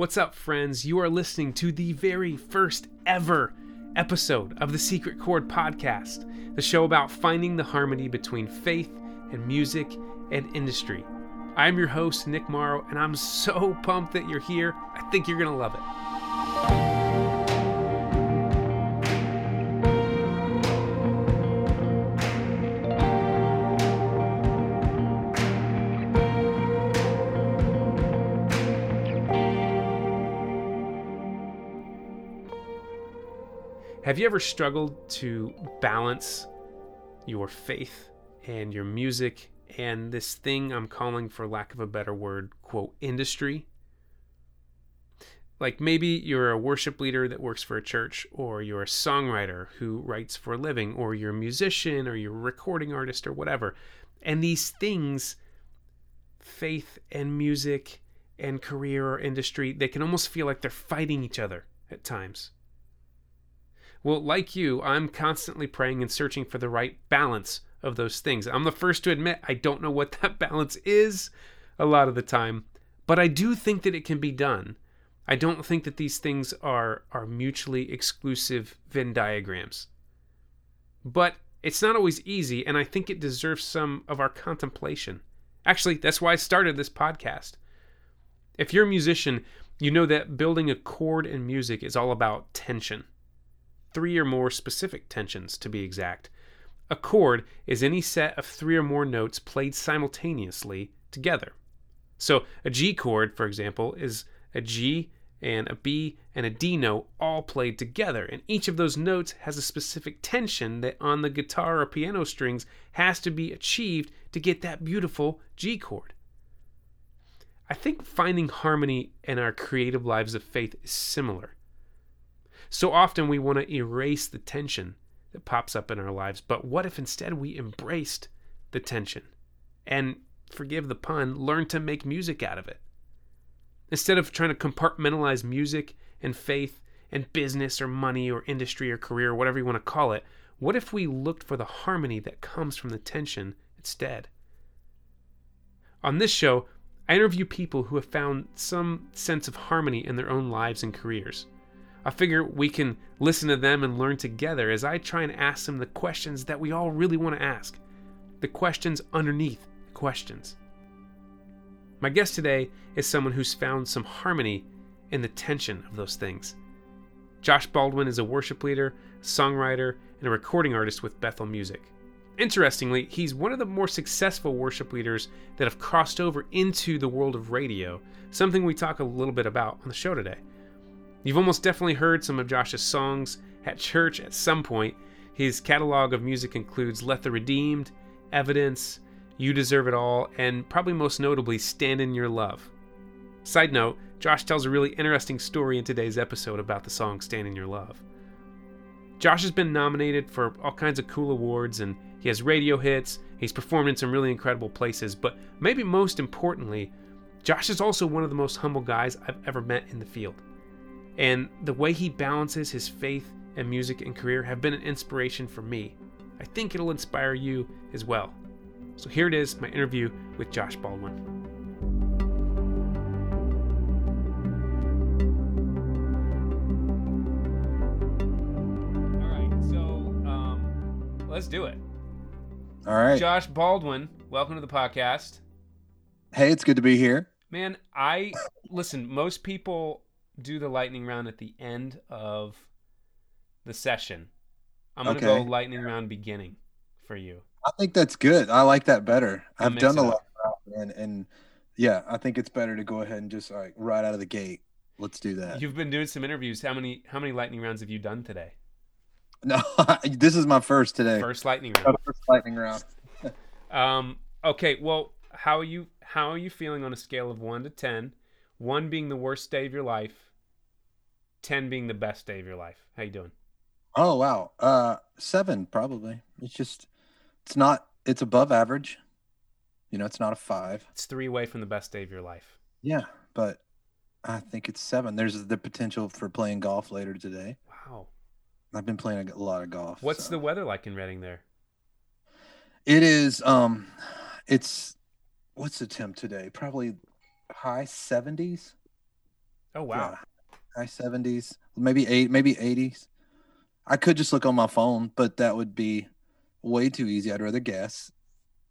What's up, friends? You are listening to the very first ever episode of the Secret Chord Podcast, the show about finding the harmony between faith and music and industry. I'm your host, Nick Morrow, and I'm so pumped that you're here. I think you're going to love it. Have you ever struggled to balance your faith and your music and this thing I'm calling, for lack of a better word, quote, industry? Like maybe you're a worship leader that works for a church, or you're a songwriter who writes for a living, or you're a musician, or you're a recording artist, or whatever. And these things, faith and music and career or industry, they can almost feel like they're fighting each other at times. Well, like you, I'm constantly praying and searching for the right balance of those things. I'm the first to admit I don't know what that balance is a lot of the time, but I do think that it can be done. I don't think that these things are are mutually exclusive Venn diagrams. But it's not always easy, and I think it deserves some of our contemplation. Actually, that's why I started this podcast. If you're a musician, you know that building a chord in music is all about tension three or more specific tensions to be exact. A chord is any set of three or more notes played simultaneously together. So a G chord, for example, is a G and a B and a D note all played together, and each of those notes has a specific tension that on the guitar or piano strings has to be achieved to get that beautiful G chord. I think finding harmony in our creative lives of faith is similar. So often we want to erase the tension that pops up in our lives, but what if instead we embraced the tension and, forgive the pun, learn to make music out of it? Instead of trying to compartmentalize music and faith and business or money or industry or career whatever you want to call it, what if we looked for the harmony that comes from the tension instead? On this show, I interview people who have found some sense of harmony in their own lives and careers. I figure we can listen to them and learn together as I try and ask them the questions that we all really want to ask. The questions underneath the questions. My guest today is someone who's found some harmony in the tension of those things. Josh Baldwin is a worship leader, songwriter, and a recording artist with Bethel Music. Interestingly, he's one of the more successful worship leaders that have crossed over into the world of radio, something we talk a little bit about on the show today. You've almost definitely heard some of Josh's songs at church at some point. His catalog of music includes Let the Redeemed, Evidence, You Deserve It All, and probably most notably Stand in Your Love. Side note, Josh tells a really interesting story in today's episode about the song Stand in Your Love. Josh has been nominated for all kinds of cool awards and he has radio hits, he's performed in some really incredible places, but maybe most importantly, Josh is also one of the most humble guys I've ever met in the field and the way he balances his faith and music and career have been an inspiration for me. I think it'll inspire you as well. So here it is my interview with Josh Baldwin. All right, so um, let's do it. All right. Josh Baldwin, welcome to the podcast. Hey, it's good to be here. Man, I listen, most people do the lightning round at the end of the session. I'm gonna Okay. go lightning round beginning for you. I think that's good. I like that better. That I've done a lot, and and yeah, I think it's better to go ahead and just like right out of the gate. Let's do that. You've been doing some interviews. How many how many lightning rounds have you done today? No, this is my first today. First lightning round. first lightning round. Um, okay, well, how are you how are you feeling on a scale of one to ten? One being the worst day of your life, ten being the best day of your life. How you doing? Oh wow, uh, seven probably. It's just, it's not. It's above average. You know, it's not a five. It's three away from the best day of your life. Yeah, but I think it's seven. There's the potential for playing golf later today. Wow. I've been playing a lot of golf. What's so. the weather like in Redding there? It is um it's what's the temp today? Probably high 70s. Oh wow. Yeah, high seventies, maybe eight, maybe eighties. I could just look on my phone, but that would be way too easy. I'd rather guess.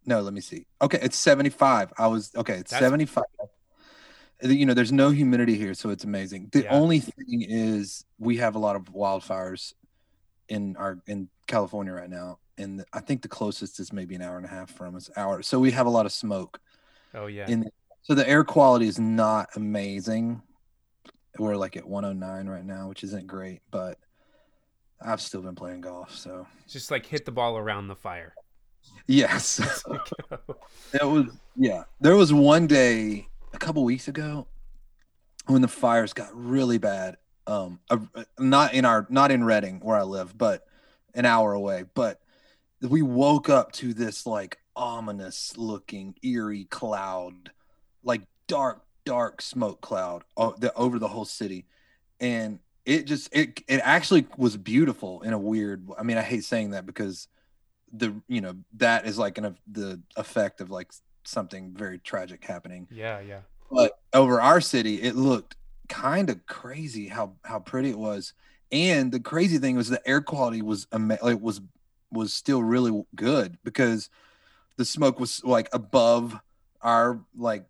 No, let me see. Okay, it's seventy five. I was okay. It's That's- seventy five. You know, there's no humidity here, so it's amazing. The Yeah. only thing is we have a lot of wildfires in our in California right now, and I think the closest is maybe an hour and a half from us. Hour, so we have a lot of smoke Oh yeah. in so the air quality is not amazing we're like at 109 right now which isn't great but i've still been playing golf so. Just like hit the ball around the fire. yes. It was yeah there was one day a couple weeks ago when the fires got really bad um not in our not in Redding where i live but an hour away but we woke up to this like ominous looking eerie cloud like dark dark smoke cloud over the whole city. And it just it it actually was beautiful in a weird i mean i hate saying that because the you know that is like an the effect of like something very tragic happening. Yeah, yeah. but over our city it looked kind of crazy how how pretty it was. And the crazy thing was the air quality was ama- like was was still really good because the smoke was like above our like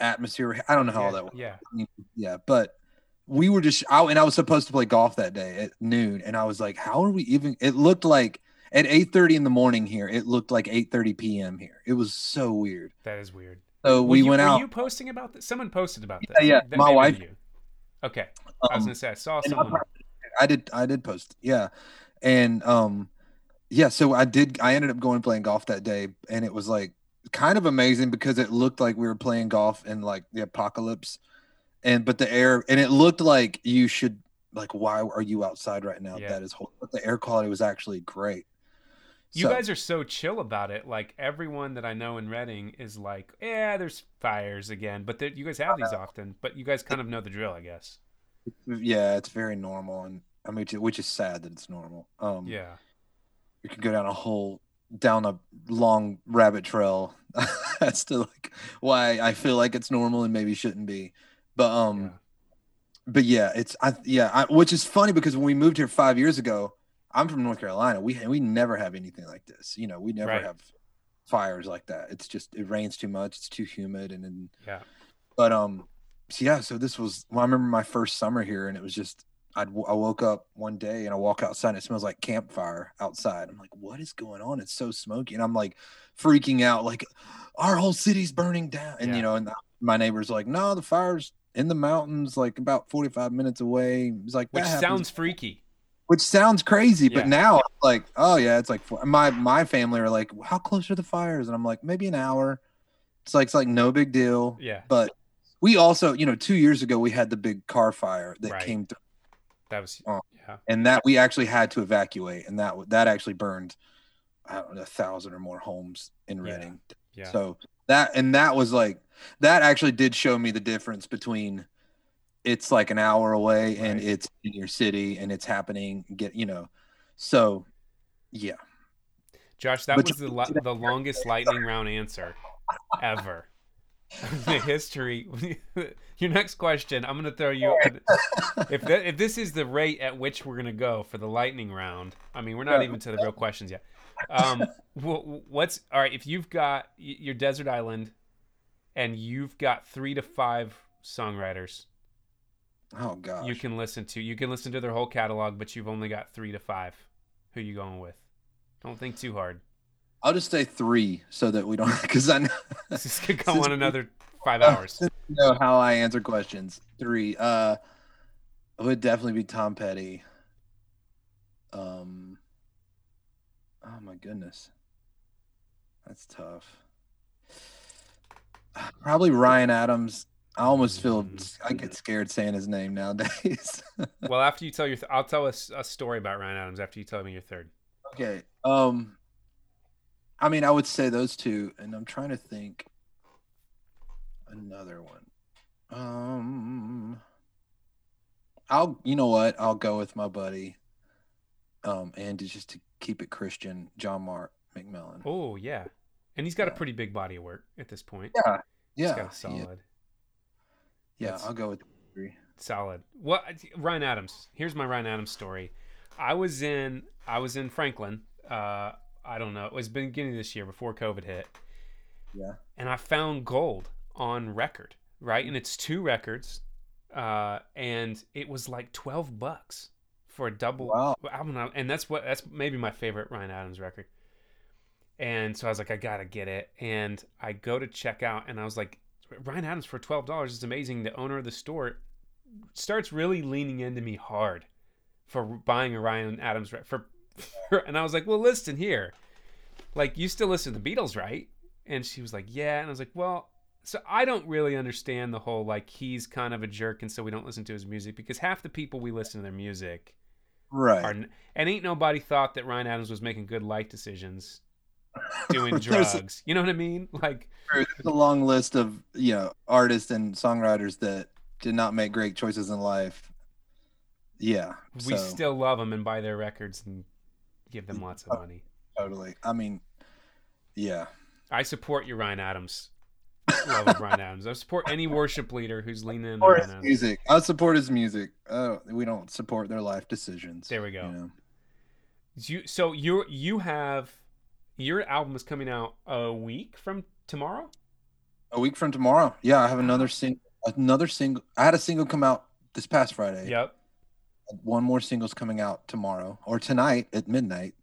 atmosphere i don't know how all yeah, that works yeah. yeah but we were just out and i was supposed to play golf that day at noon and i was like how are we even it looked like at 8 30 in the morning here it looked like 8 30 p.m here it was so weird That is weird. so we you, went were out you posting about this? Someone posted about this. Yeah, yeah, That my wife. Okay. I was um, gonna say I saw someone. I did I did post. Yeah. And um yeah, so I did I ended up going playing golf that day and it was like kind of amazing because it looked like we were playing golf in like the apocalypse. And but the air and it looked like you should like why are you outside right now? Yeah. That is whole but the air quality was actually great. You So- guys are so chill about it. Like everyone that I know in Redding is like, yeah, there's fires again, but you guys have these often. But you guys kind of know the drill, I guess. yeah, it's very normal and I mean which is sad that it's normal. Um Yeah. you can go down a whole down a long rabbit trail as to like why I feel like it's normal and maybe shouldn't be. But um yeah. but yeah, it's I yeah, I, which is funny because when we moved here 5 years ago, I'm from North Carolina. We we never have anything like this. You know, we never Right. have fires like that. It's just it rains too much, it's too humid and, and Yeah. but um so yeah, so this was well, I remember my first summer here and it was just I'd, I woke up one day and I walk outside and it smells like campfire outside. I'm like, what is going on? It's so smoky. And I'm like freaking out, like our whole city's burning down. And Yeah. you know, and my neighbor's like, no, the fire's in the mountains, like about 45 minutes away. It's like, Which happens- sounds freaky. which sounds crazy, but now like, oh yeah, it's like my my family are like, how close are the fires? And I'm like, maybe an hour. It's like it's like no big deal. Yeah. But we also, you know, two years ago we had the big Carr fire that Right. came through, That was Oh. yeah. and that we actually had to evacuate, and that that actually burned, I don't know, a thousand or more homes in Redding. Yeah. So that and that was like that actually did show me the difference between it's like an hour away and it's in your city and it's happening. Get you know, so yeah. Josh, that But was the the longest lightning round answer ever the history. Your next question, I'm going to throw you. If that, if this is the rate at which we're going to go for the lightning round, I mean, we're not even to the real questions yet. Um, what's all right? If you've got your desert island, and you've got three to five songwriters Oh gosh. you can listen to, you can listen to their whole catalog, but you've only got three to five. Who you going with? Don't think too hard. I'll just say three so that we don't because I know, This is gonna go on another five hours. know how I answer questions. Three. Uh it would definitely be Tom Petty. Um oh my goodness. That's tough. Probably Ryan Adams. I almost feel Mm. I get scared saying his name nowadays. Well, after you tell your, th- I'll tell us a, story about Ryan Adams after you tell me your third. okay. Um I mean I would say those two and I'm trying to think another one. Um I'll you know what? I'll go with my buddy. Um and just to keep it Christian, John Mark McMillan. Oh yeah, and he's got a pretty big body of work at this point. Yeah. he's Yeah. got a solid. Yeah, That's- I'll go with three. Solid. What Ryan Adams? Here's my Ryan Adams story. I was in I was in Franklin. Uh, I don't know. It was beginning this year before COVID hit. Yeah. And I found gold on record, right? And it's two records, uh, and it was like twelve bucks for a double Wow. album. And that's what that's maybe my favorite Ryan Adams record. And so I was like, I gotta get it. And I go to check out, and I was like, Ryan Adams for twelve dollars is amazing. The owner of the store starts really leaning into me hard for buying a Ryan Adams for and I was like, well, listen here, like you still listen to the Beatles, right? And she was like, yeah. And I was like, well, so I don't really understand the whole like he's kind of a jerk, and so we don't listen to his music because half the people we listen to their music Right. are, and ain't nobody thought that Ryan Adams was making good life decisions, doing There's a- drugs. You know what I mean? Like, There's a long list of you know artists and songwriters that did not make great choices in life. Yeah, we so, still love them and buy their records and give them lots of money. totally. I mean, yeah, I support you, Ryan Adams. Love Ryan Adams. I support any worship leader who's leaning into or his Adams. music. I support his music. Uh, we don't support their life decisions. There we go. You know? You so you you have your album is coming out a week from tomorrow. A week from tomorrow. Yeah, I have another single. Another single. I had a single come out this past Friday. Yep. One more single's coming out tomorrow or tonight at midnight,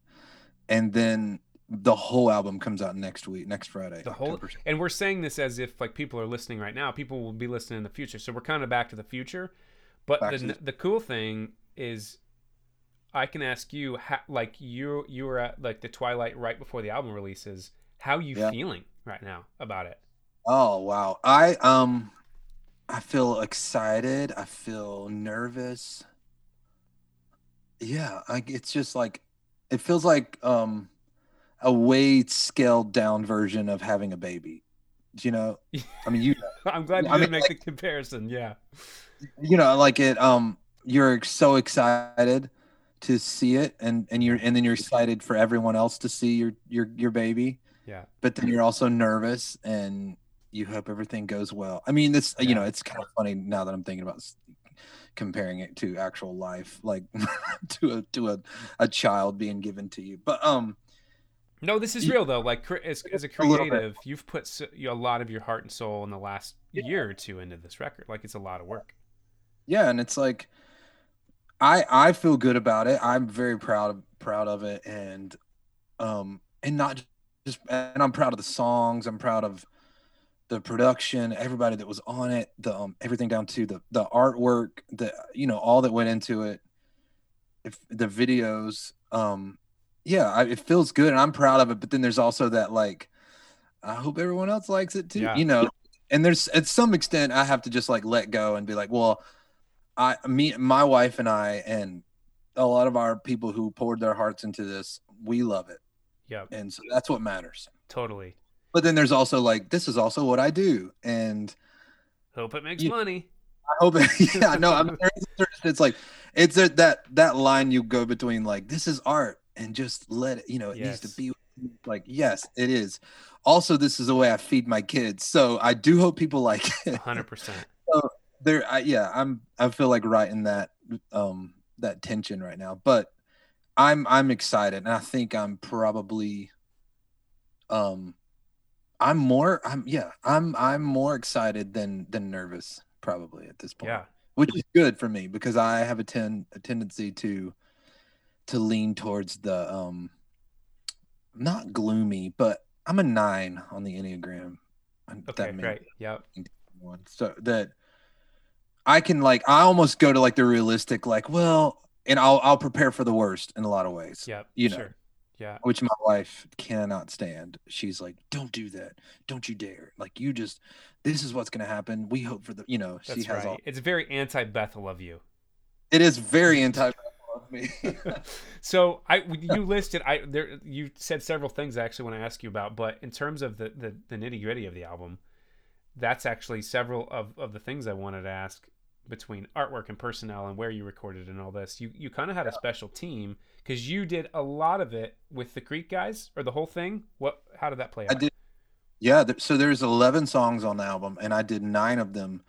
and then the whole album comes out next week, next Friday. The whole October and we're saying this as if like people are listening right now. People will be listening in the future. So we're kind of back to the future. But Back the to the- the cool thing is, I can ask you how, like you you were at like the twilight right before the album releases. How you Yeah. feeling right now about it? Oh wow. I um I feel excited. I feel nervous. Yeah, I it's just like it feels like um a way scaled down version of having a baby. Do you know? I mean, you I'm glad you I didn't mean, make the comparison. Yeah. you know, like it um you're so excited to see it and and you're and then you're excited for everyone else to see your your your baby. Yeah. but then you're also nervous and you hope everything goes well. I mean, this you know, it's kind of funny now that I'm thinking about comparing it to actual life, like to a to a, a child being given to you. But um, No, this is Yeah. real though. Like as, as a A creative, you've put s you know, a lot of your heart and soul in the last year or two into this record. Like it's a lot of work. yeah, and it's like I I feel good about it. I'm very proud of proud of it, and um, and not just and I'm proud of the songs. I'm proud of the production, everybody that was on it, the um, everything down to the the artwork, the you know all that went into it, if the videos, um, yeah, I, it feels good, and I'm proud of it. But then there's also that like, I hope everyone else likes it too, Yeah. you know. And there's at some extent I have to just like let go and be like, well, I me my wife and I and a lot of our people who poured their hearts into this, we love it, Yep. and so that's what matters. Totally. But then there's also like this is also what I do, and Hope it makes You- money. I hope yeah no I mean, there's- there's- it's like it's a, that that line you go between like this is art and just let it you know it needs to be like yes it is. Also, this is the way I feed my kids, so I do hope people like it. hundred percent. So there I, yeah i'm i feel like right in that um that tension right now but i'm i'm excited and i think i'm probably um i'm more i'm yeah i'm i'm more excited than than nervous probably at this point Yeah. which is good for me because i have a ten a tendency to to lean towards the um not gloomy but i'm a nine on the enneagram That Okay. may- Great. Yep. one so that i can like i almost go to like the realistic like well and i'll i'll prepare for the worst in a lot of ways Yep. You know. Sure. Yeah. which my wife cannot stand she's like don't do that don't you dare like you just this is what's going to happen we hope for the you know she has right. all It's very anti Bethel of you. it is very anti of me so I you listed I there you said several things I actually want to ask you about, but in terms of the the, the nitty gritty of the album, that's actually several of, of the things I wanted to ask between artwork and personnel and where you recorded and all this. You you kind of had a special team because you did a lot of it with the Creek guys or the whole thing. What how did that play out? I did. Yeah, there, so there's 11 songs on the album, and I did nine of them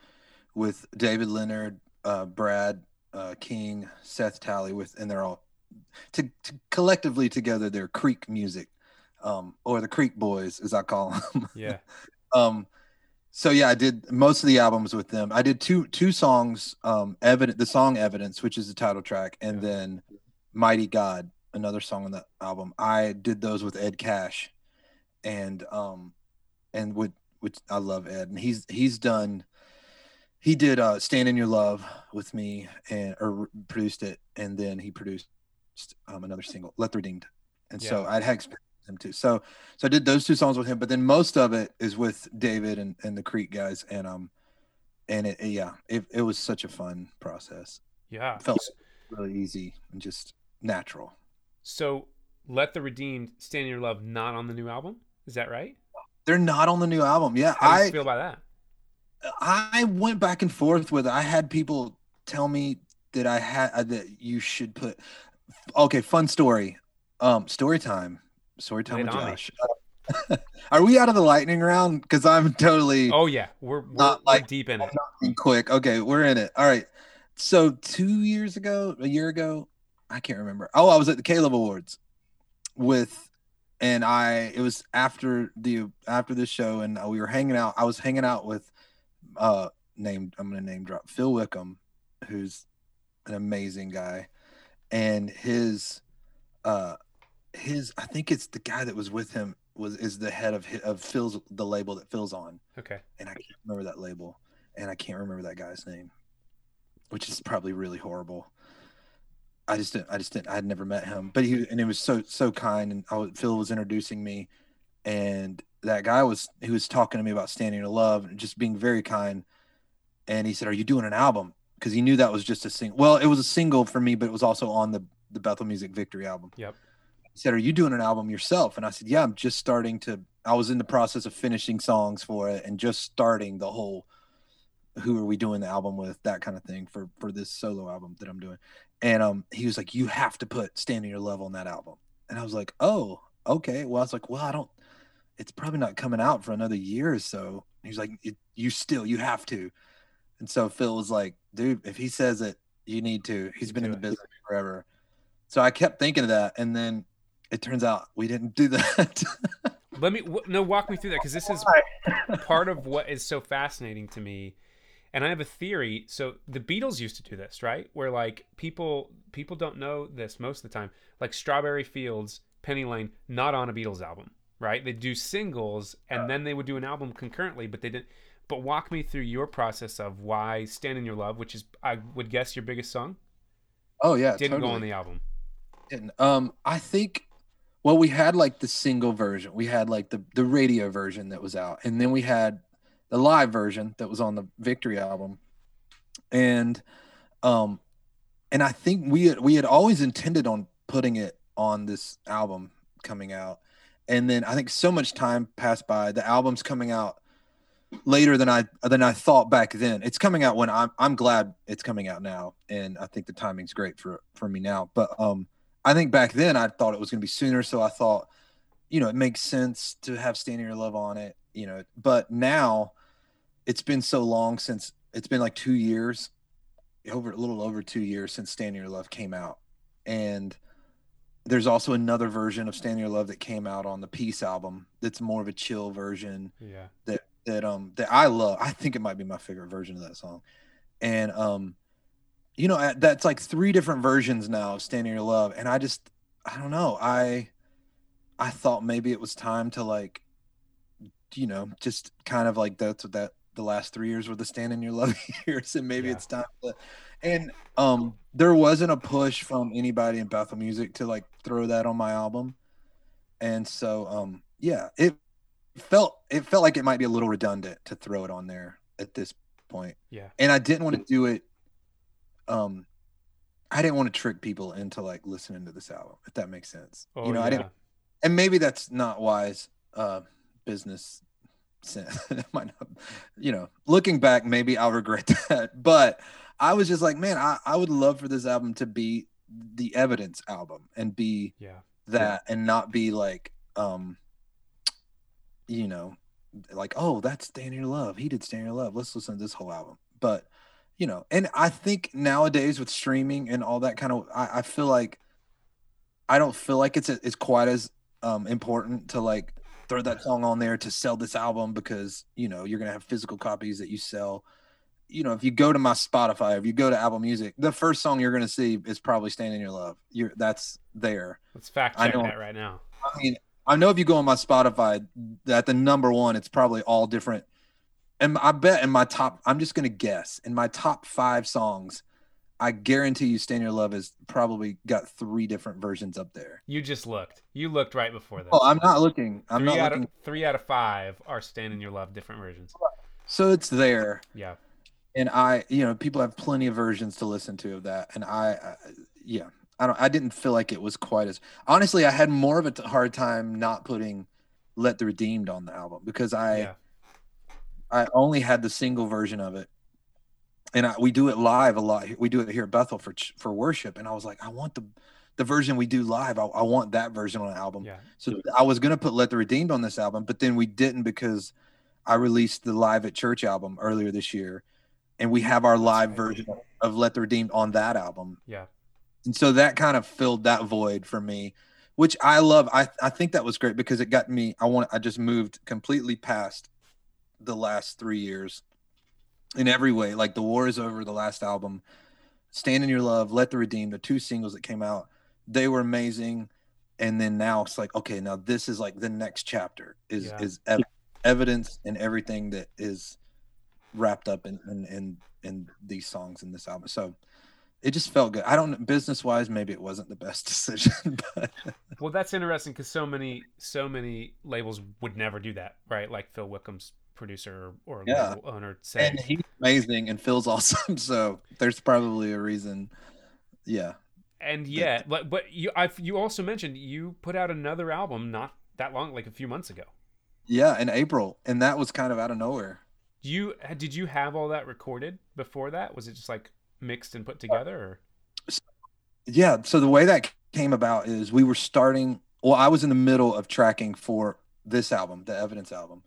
with David Leonard, uh, Brad uh, King, Seth Talley with, and they're all to, to collectively together. They're Creek Music, um, or the Creek Boys, as I call them. Yeah. um, so yeah, I did most of the albums with them. I did two two songs, um, evident the song Evidence, which is the title track, and Yeah. then Mighty God, another song on the album. I did those with Ed Cash, and um, and with which I love Ed, and he's he's done. He did uh, "Stand in Your Love" with me, and or produced it, and then he produced um, another single, "Let the Redeemed," and so I'd had experience him too. So so I did those two songs with him, but then most of it is with David and, and the Creek guys, and um, and it yeah, it, it was such a fun process. Yeah. It felt really easy and just natural. So, Let the Redeemed Stand in Your Love not on the new album? Is that right? They're not on the new album. Yeah, How do you I feel about that? I went back and forth with. it. I had people tell me that I had uh, that you should put. Okay, fun story. Um, story time. Story time with it on me. Josh. Are we out of the lightning round? Because I'm totally Oh yeah, we're we're, Not we're like- deep in it. quick. Okay, we're in it. All right. So two years ago, a year ago, I can't remember. Oh, I was at the K-Love Awards with, and I it was after the after the show, and we were hanging out. I was hanging out with, uh, named I'm gonna name drop Phil Wickham, who's an amazing guy, and his, uh, his I think it's the guy that was with him was is the head of of Phil's the label that Phil's on Okay. and I can't remember that label, and I can't remember that guy's name, which is probably really horrible. I just didn't, I just didn't, I had never met him, but he and it was so so kind, and I was, Phil was introducing me, and that guy was he was talking to me about standing in love and just being very kind, and he said, "Are you doing an album?" Because he knew that was just a single. Well, it was a single for me, but it was also on the the Bethel Music Victory album. Yep. He said, "Are you doing an album yourself?" And I said, "Yeah, I'm just starting to. I was in the process of finishing songs for it and just starting the whole who are we doing the album with that kind of thing for for this solo album that I'm doing." And um, he was like, "You have to put Stand in Your Love on that album." And I was like, "Oh, okay." Well, I was like, "Well, I don't. It's probably not coming out for another year or so." He's like, it, "You still, you have to." And so Phil was like, "Dude, if he says it, you need to. He's been in the business forever." So I kept thinking of that, and then it turns out we didn't do that. Let me w- no walk me through that because this is part of what is so fascinating to me. And I have a theory. So the Beatles used to do this, right? Where like people people don't know this most of the time. Like Strawberry Fields, Penny Lane, not on a Beatles album, right? They do singles and then they would do an album concurrently, but they didn't. But walk me through your process of why "Stand in Your Love," which is I would guess your biggest song, oh yeah, didn't go on the album. didn't. Um, I think. Well, we had like the single version. We had like the the radio version that was out, and then we had the live version that was on the Victory album, and um, and I think we had, we had always intended on putting it on this album coming out, and then I think so much time passed by. The album's coming out later than I than I thought back then. It's coming out when I'm I'm glad it's coming out now, and I think the timing's great for for me now. But um, I think back then I thought it was going to be sooner, so I thought, you know, it makes sense to have "Stand in Your Love" on it, you know. But now, it's been so long since it's been like two years, over a little over two years since "Stand in Your Love" came out, and there's also another version of "Stand in Your Love" that came out on the Peace album. That's more of a chill version Yeah. that that um that I love. I think it might be my favorite version of that song. And um you know that's like three different versions now of Stand in Your Love and I just I don't know. I I thought maybe it was time to like you know, just kind of like that's what that the last 3 years were the Stand in Your Love years and maybe Yeah. it's time to and um there wasn't a push from anybody in Bethel Music to like throw that on my album. And so um yeah, it felt it felt like it might be a little redundant to throw it on there at this point Yeah. and i didn't want to do it um i didn't want to trick people into like listening to this album if that makes sense Oh, you know yeah. i didn't and maybe that's not wise uh business might not you know looking back maybe i'll regret that but i was just like man i, I would love for this album to be the evidence album and be Yeah. that and not be like um you know like oh that's Stand Your Love. He did Stand Your Love. Let's listen to this whole album. But you know, and I think nowadays with streaming and all that kind of, I, I feel like I don't feel like it's it's quite as um, important to like throw that song on there to sell this album because you know you're gonna have physical copies that you sell. You know, if you go to my Spotify, if you go to Apple Music, the first song you're gonna see is probably "Stand in Your Love." You're that's there. Let's fact check that right now. I mean, I know if you go on my Spotify, that the number one, it's probably all different. And I bet in my top, I'm just gonna guess in my top five songs, I guarantee you, "Stand Your Love" has probably got three different versions up there. You just looked. You looked right before this. Oh, I'm not looking. I'm three not out looking. Of, three out of five are "Stand in Your Love" different versions. So it's there, Yeah. and I, you know, people have plenty of versions to listen to of that, and I, I yeah, I don't. I didn't feel like it was quite as honestly. I had more of a t- hard time not putting "Let the Redeemed" on the album because I. yeah. I only had the single version of it, and I, we do it live a lot. We do it here at Bethel for for worship, and I was like, I want the the version we do live. I, I want that version on an album. Yeah. So I was gonna put "Let the Redeemed" on this album, but then we didn't because I released the Live at Church album earlier this year, and we have our live version of "Let the Redeemed" on that album, Yeah. and so that kind of filled that void for me. Which I love. I, I think that was great because it got me. I want. I just moved completely past the last three years in every way. Like the war is over. The last album, "Stand in Your Love," "Let the Redeemed," the two singles that came out, they were amazing. And then now it's like, okay, now this is like the next chapter is Yeah. is ev- evidence and everything that is wrapped up in in in, in these songs in this album. So it just felt good. I don't business wise, maybe it wasn't the best decision, but Well, that's interesting because so many so many labels would never do that, right? Like Phil Wickham's producer or, Yeah. owner saying, and he's amazing and Phil's awesome. So there's probably a reason. Yeah. and yet, but but you I've, you also mentioned you put out another album not that long, like a few months ago. Yeah, in April. And that was kind of out of nowhere. You did you have all that recorded before that? Was it just like mixed and put together? Or? Yeah. So the way that came about is we were starting. Well, I was in the middle of tracking for this album, the Evidence album,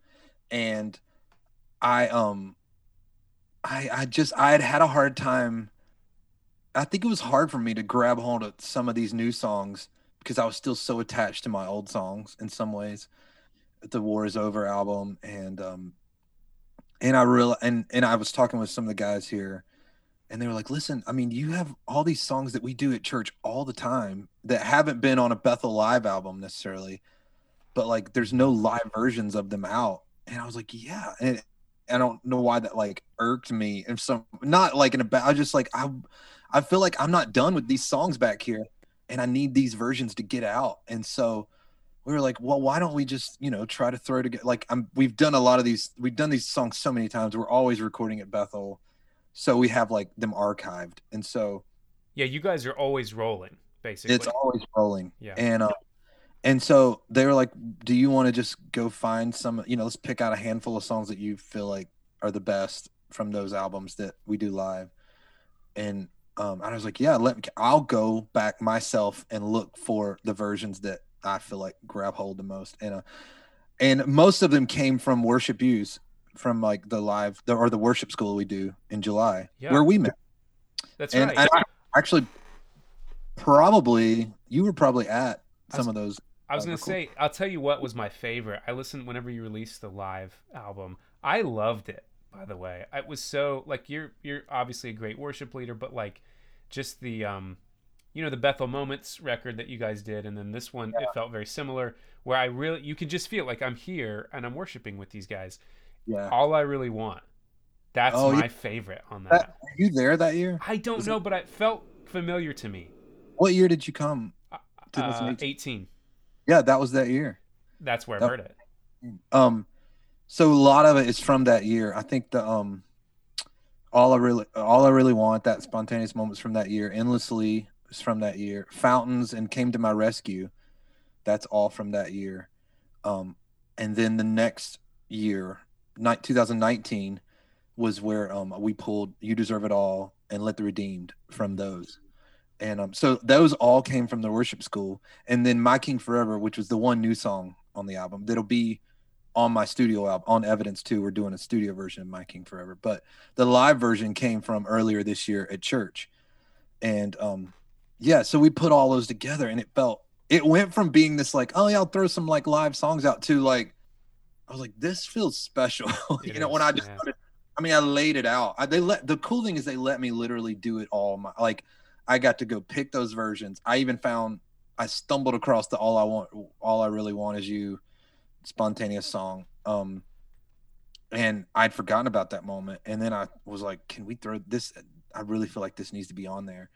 and I um, I I just I had had a hard time. I think it was hard for me to grab hold of some of these new songs because I was still so attached to my old songs in some ways. The War Is Over album and um, and I real and and I was talking with some of the guys here and they were like, "Listen, I mean, you have all these songs that we do at church all the time that haven't been on a Bethel live album necessarily, but like, there's no live versions of them out." And I was like, "Yeah," and I don't know why that like irked me, and some not like in a bad. I just like I, I feel like I'm not done with these songs back here, and I need these versions to get out, and so. We were like, well, why don't we just, you know, try to throw together? Like, I'm, we've done a lot of these. We've done these songs so many times. We're always recording at Bethel, so we have like them archived and so Yeah, you guys are always rolling, basically. it's always rolling Yeah. and uh and so they were like do you want to just go find some you know let's pick out a handful of songs that you feel like are the best from those albums that we do live and um i was like yeah let me i'll go back myself and look for the versions that i feel like grab hold the most and uh and most of them came from worship use from like the live the, or the worship school we do in july Yeah. where we met That's and, right. and I actually probably you were probably at some was- of those. I was Oh, gonna cool. say, I'll tell you what was my favorite. I listened whenever you released the live album. I loved it. By the way, it was so like you're you're obviously a great worship leader, but like just the um, you know, the Bethel Moments record that you guys did, and then this one, it felt very similar. Where I really, you can just feel like I'm here and I'm worshiping with these guys. Yeah. All I really want. That's Oh, my yeah. favorite on that. That, were you there that year? I don't was it- know, but it felt familiar to me. What year did you come? Uh, 2018. 18. Yeah, that was that year. That's where I That- heard it. Um, so a lot of it is from that year. I think the um, all I really, all I really want that spontaneous moments from that year. Endlessly is from that year. Fountains and came to my rescue. That's all from that year. Um, and then the next year, ni- 2019, was where um we pulled "You Deserve It All" and "Let the Redeemed" from those. And um, so those all came from the worship school, and then "My King Forever," which was the one new song on the album that'll be on my studio album on Evidence 2. We're doing a studio version of My King Forever, but the live version came from earlier this year at church. And um yeah, so we put all those together and it felt it went from being this like, oh yeah, I'll throw some like live songs out to like I was like, this feels special. you know, is, when I just yeah. started, I mean, I laid it out. I, they let the cool thing is they let me literally do it all. My like, I got to go pick those versions. I even found I stumbled across the all I want, all I really want is you, spontaneous song. Um, and I'd forgotten about that moment. And then I was like, can we throw this? I really feel like this needs to be on there.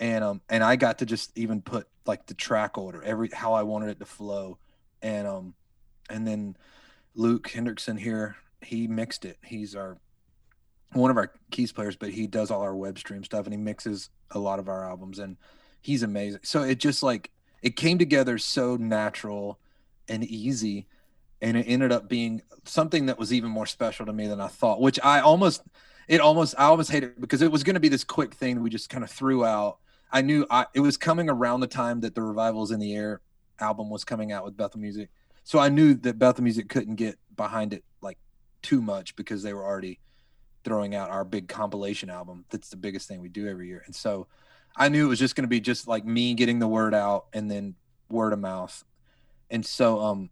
And um, and I got to just even put like the track order, every how I wanted it to flow, and um, and then Luke Hendrickson here, he mixed it. He's our one of our keys players, but he does all our web stream stuff and he mixes a lot of our albums and he's amazing. So it just like it came together so natural and easy and it ended up being something that was even more special to me than I thought, which I almost it almost I almost hate it because it was going to be this quick thing we just kind of threw out. I knew I it was coming around the time that the revivals in the air album was coming out with Bethel Music. So I knew that Bethel Music couldn't get behind it like too much because they were already throwing out our big compilation album. That's the biggest thing we do every year. And so I knew it was just going to be just like me getting the word out and then word of mouth. And so um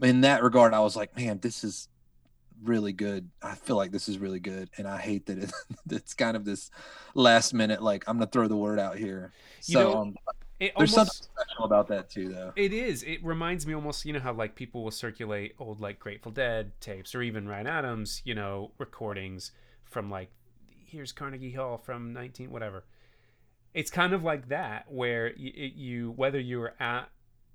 in that regard I was like, man, this is really good. I feel like this is really good and I hate that it, it's kind of this last minute like I'm going to throw the word out here. So you know, um There's almost, something special about that too, though. It is. It reminds me almost, you know, how like people will circulate old like Grateful Dead tapes or even Ryan Adams, you know, recordings from like here's Carnegie Hall from 19 whatever. It's kind of like that where you, you whether you were at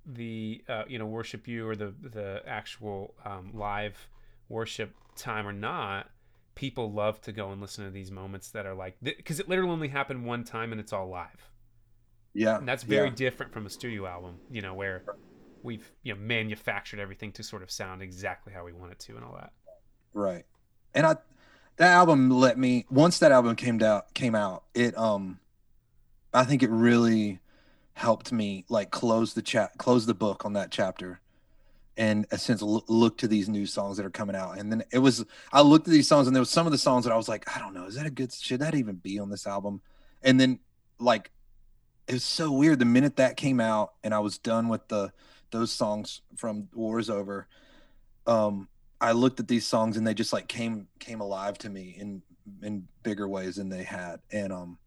the uh, you know Worship U or the the actual um, live worship time or not, people love to go and listen to these moments that are like because it literally only happened one time and it's all live yeah. And that's very yeah. different from a studio album, you know, where we've, you know, manufactured everything to sort of sound exactly how we want it to and all that. Right. And I that album let me once that album came out came out, it um I think it really helped me like close the chat close the book on that chapter and a sense look, look to these new songs that are coming out and then it was i looked at these songs and there was some of the songs that i was like i don't know is that a good should that even be on this album and then like it was so weird. The minute that came out and I was done with the those songs from War is Over, um, I looked at these songs and they just like came came alive to me in in bigger ways than they had. And um,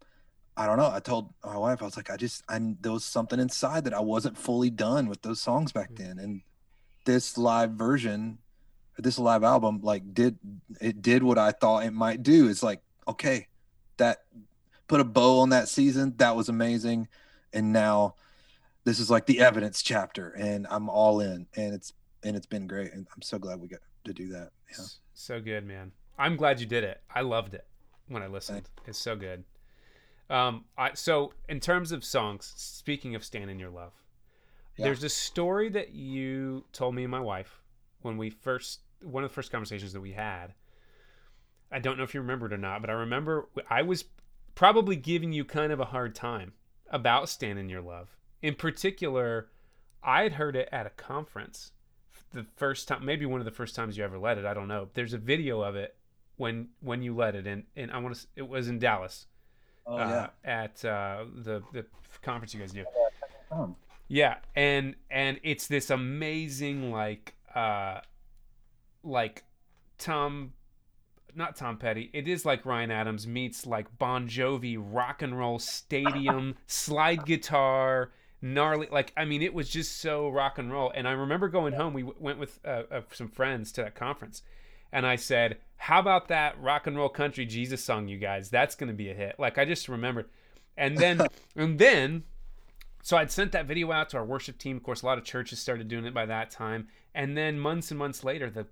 I don't know. I told my wife I was like, I just I there was something inside that I wasn't fully done with those songs back mm-hmm. then, and this live version, this live album, like did it did what I thought it might do. It's like okay, that put a bow on that season. That was amazing. And now this is like the evidence chapter and I'm all in and it's and it's been great and I'm so glad we got to do that. Yeah. So good, man. I'm glad you did it. I loved it when I listened. Thanks. It's so good. Um I so in terms of songs, speaking of Stand in Your Love, yeah. there's a story that you told me and my wife when we first one of the first conversations that we had. I don't know if you remember it or not, but I remember I was probably giving you kind of a hard time about Stand in Your Love. In particular, I had heard it at a conference the first time, maybe one of the first times you ever let it. I don't know. There's a video of it when when you let it, and and I want to. It was in Dallas. Oh uh, yeah. At uh, the the conference you guys do. Yeah, and and it's this amazing like uh like Tom not Tom Petty. It is like Ryan Adams meets like Bon Jovi, rock and roll stadium, slide guitar, gnarly. Like I mean, it was just so rock and roll. And I remember going home. We w- went with uh, uh, some friends to that conference, and I said, "How about that rock and roll country Jesus song, you guys? That's going to be a hit." Like I just remembered. And then and then so I'd sent that video out to our worship team. Of course, a lot of churches started doing it by that time. And then months and months later, the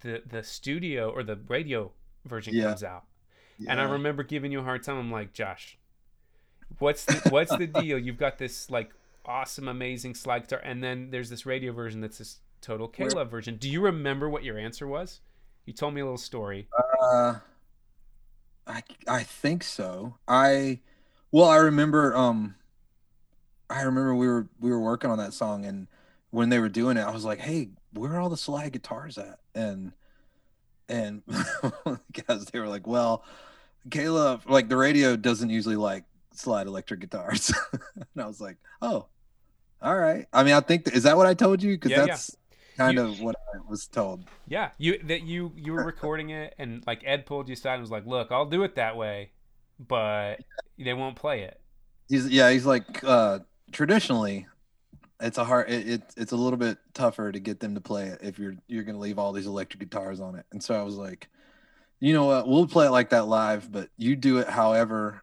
the, the studio or the radio version yeah. comes out. Yeah. And I remember giving you a hard time. I'm like, Josh, what's the, what's the deal? You've got this like awesome, amazing slide guitar, and then there's this radio version that's this total K-Love version. Do you remember what your answer was? You told me a little story. Uh, I I think so. I well, I remember. Um, I remember we were we were working on that song, and when they were doing it, I was like, "Hey, where are all the slide guitars at? And and guys, they were like, well, K-Love, like the radio doesn't usually like slide electric guitars. and I was like, oh, all right. I mean, I think is that what I told you? Because Yeah, that's kind You- of what I was told. Yeah, you that you you were recording it, and like Ed pulled you aside and was like, "Look, I'll do it that way, but they won't play it." He's yeah, he's like uh traditionally it's a hard it, it it's a little bit tougher to get them to play it if you're you're gonna leave all these electric guitars on it. And so I was like, you know what, we'll play it like that live, but you do it however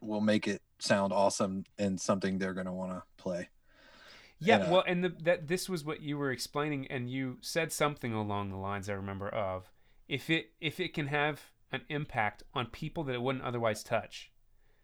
will make it sound awesome and something they're gonna want to play. Yeah, And, uh, well, and the, that this was what you were explaining, and you said something along the lines I remember of if it if it can have an impact on people that it wouldn't otherwise touch,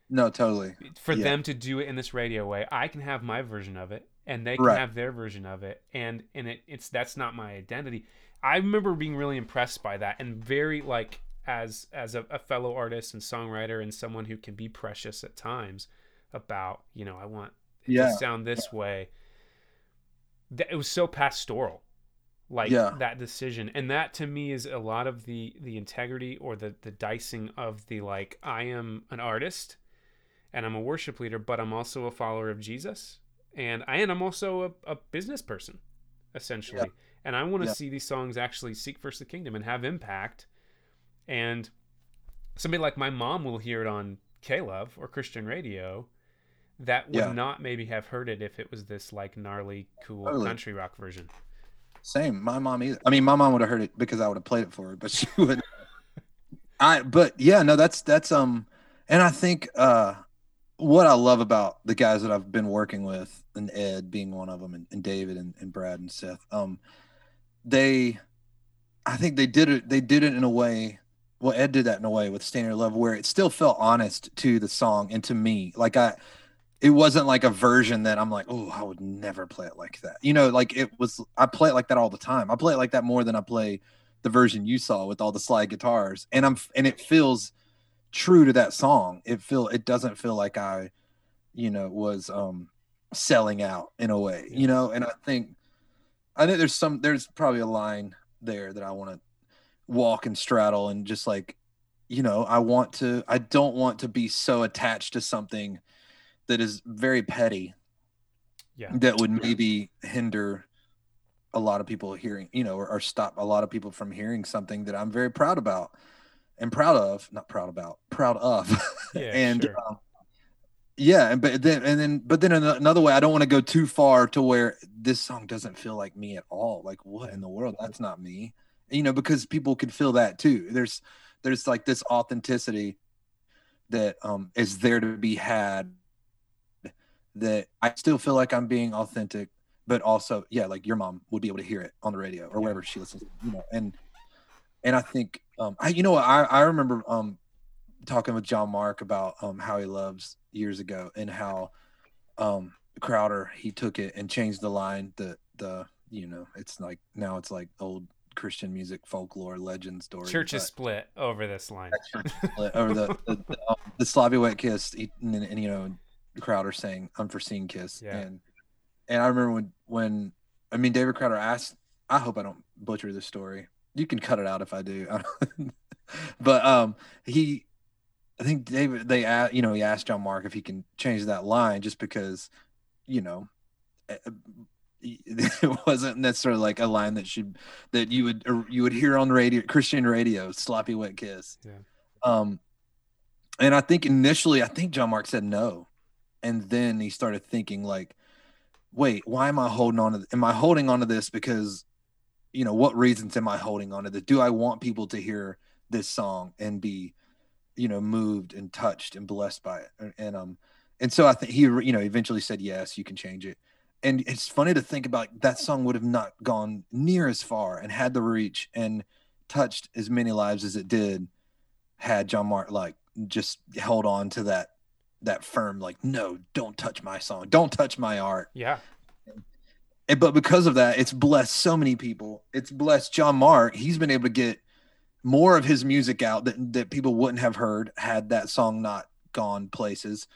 No, totally. for Yeah. them to do it in this radio way, I can have my version of it, and they can Right. have their version of it, and and it, it's that's not my identity. I remember being really impressed by that, and very like as as a, a fellow artist and songwriter and someone who can be precious at times about you know I want it Yeah. to sound this way. That it was so pastoral, like Yeah. that decision, and that to me is a lot of the the integrity or the the dicing of the like I am an artist and I'm a worship leader, but I'm also a follower of Jesus, and I and I'm also a, a business person, essentially. And I want to Yeah. see these songs actually seek first the kingdom and have impact. And somebody like my mom will hear it on K-Love or Christian radio that would Yeah. not maybe have heard it if it was this like gnarly, cool Totally. country rock version. Same. My mom either. I mean, my mom would have heard it because I would have played it for her, but she would. I. But yeah, no, that's that's um, and I think uh, what I love about the guys that I've been working with, and Ed being one of them, and, and David and, and Brad and Seth, um, they, I think they did it. They did it in a way. Well, Ed did that in a way with Stand in Your Love, where it still felt honest to the song and to me. Like I, it wasn't like a version that I'm like, oh, I would never play it like that. You know, like it was. I play it like that all the time. I play it like that more than I play the version you saw with all the slide guitars, and I'm and it feels true to that song. It feel it doesn't feel like I, you know, was um selling out in a way. You know, and I think I think there's some there's probably a line there that I want to walk and straddle and just like you know i want to i don't want to be so attached to something that is very petty Yeah. that would maybe hinder a lot of people hearing you know or, or stop a lot of people from hearing something that i'm very proud about and proud of not proud about proud of. Yeah, and sure. um, yeah and but then and then but then another way i don't want to go too far to where this song doesn't feel like me at all. Like what in the world? That's not me. You know because people could feel that too. There's there's like this authenticity that um is there to be had that i still feel like i'm being authentic but also yeah like your mom would be able to hear it on the radio or Yeah. wherever she listens you know and and i think um i you know what i i remember um talking with john mark about um how he loves years ago and how um crowder he took it and changed the line the the you know it's like now it's like old christian music folklore legend story Church is split over this line. over the the, the, um, the kiss, he- and, and you know, Crowder saying unforeseen kiss, Yeah. and and I remember when when I mean David Crowder asked, I hope I don't butcher this story. You can cut it out if I do, but um, he, I think David they a- you know he asked John Mark if he can change that line just because, you know. eh, It wasn't necessarily like a line that should that you would you would hear on radio Christian radio sloppy wet kiss. Yeah. Um, and I think initially, I think John Mark said no, and then he started thinking like, "Wait, why am I holding on to? Am I holding on to this because, you know, what reasons am I holding on to this? Do I want people to hear this song and be, you know, moved and touched and blessed by it? And, and um, and so I think he, you know, eventually said yes, you can change it. And it's funny to think about that song would have not gone near as far and had the reach and touched as many lives as it did had John Mark like just held on to that that firm like no don't touch my song. Don't touch my art. Yeah. and, but because of that it's blessed so many people. It's blessed John Mark. He's been able to get more of his music out that, that people wouldn't have heard had that song not gone places.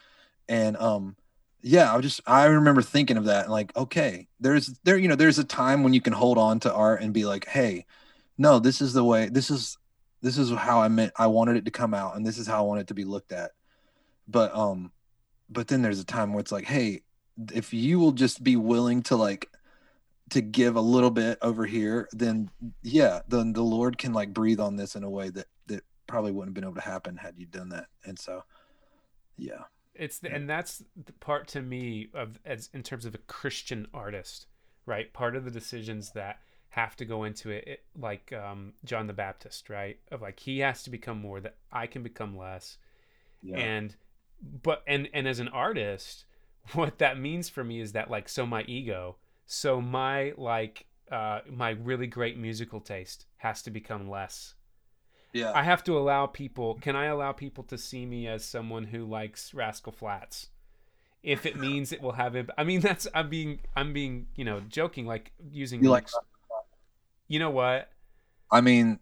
And um yeah, I just I remember thinking of that and like, okay, there's there, you know, there's a time when you can hold on to art and be like, hey, no, this is the way, this is this is how I meant I wanted it to come out, and this is how I want it to be looked at. But um, but then there's a time where it's like, hey, if you will just be willing to like to give a little bit over here, then yeah, then the Lord can like breathe on this in a way that that probably wouldn't have been able to happen had you done that. And so, yeah it's the, and that's the part to me of as in terms of a Christian artist, right? Part of the decisions that have to go into it, it like um, John the Baptist, right? Of like he has to become more that I can become less, yeah. and but and and as an artist, what that means for me is that like so my ego, so my like uh, my really great musical taste has to become less yeah. I have to allow people. Can I allow people to see me as someone who likes Rascal Flatts If it means it will have it. I mean, that's I'm being I'm being you know joking like using you like. You know what? I mean,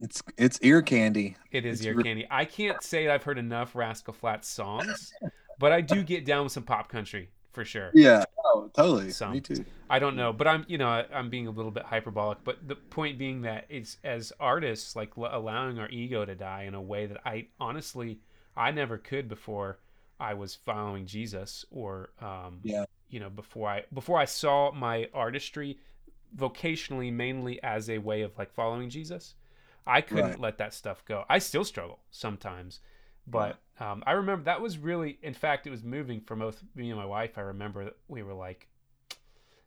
it's it's ear candy. It is it's ear re- candy. I can't say I've heard enough Rascal Flatts songs, but I do get down with some pop country for sure. Yeah, oh, totally. So, Me too. I don't know, but I'm you know I, am being a little bit hyperbolic, but the point being that it's as artists like allowing our ego to die in a way that I honestly I never could before I was following Jesus or um, yeah you know before I before I saw my artistry vocationally mainly as a way of like following Jesus. I couldn't right. let that stuff go. I still struggle sometimes but um, I remember that was really, in fact, it was moving for both me and my wife. I remember that we were like,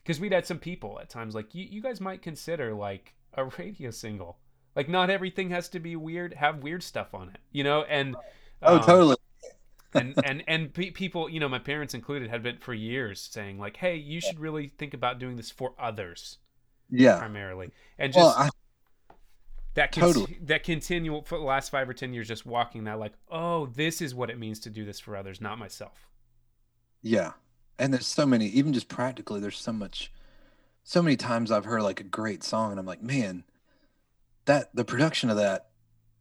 because we'd had some people at times like, you, you guys might consider like a radio single. Like, not everything has to be weird, have weird stuff on it, you know? And, oh, um, totally. and and and pe- people, you know, my parents included, had been for years saying like, "Hey, you should really think about doing this for others." Yeah, primarily, and just well, I, that con- totally. that continual for the last five or ten years just walking that like oh this is what it means to do this for others not myself yeah and there's so many even just practically there's so much so many times i've heard like a great song and i'm like man that the production of that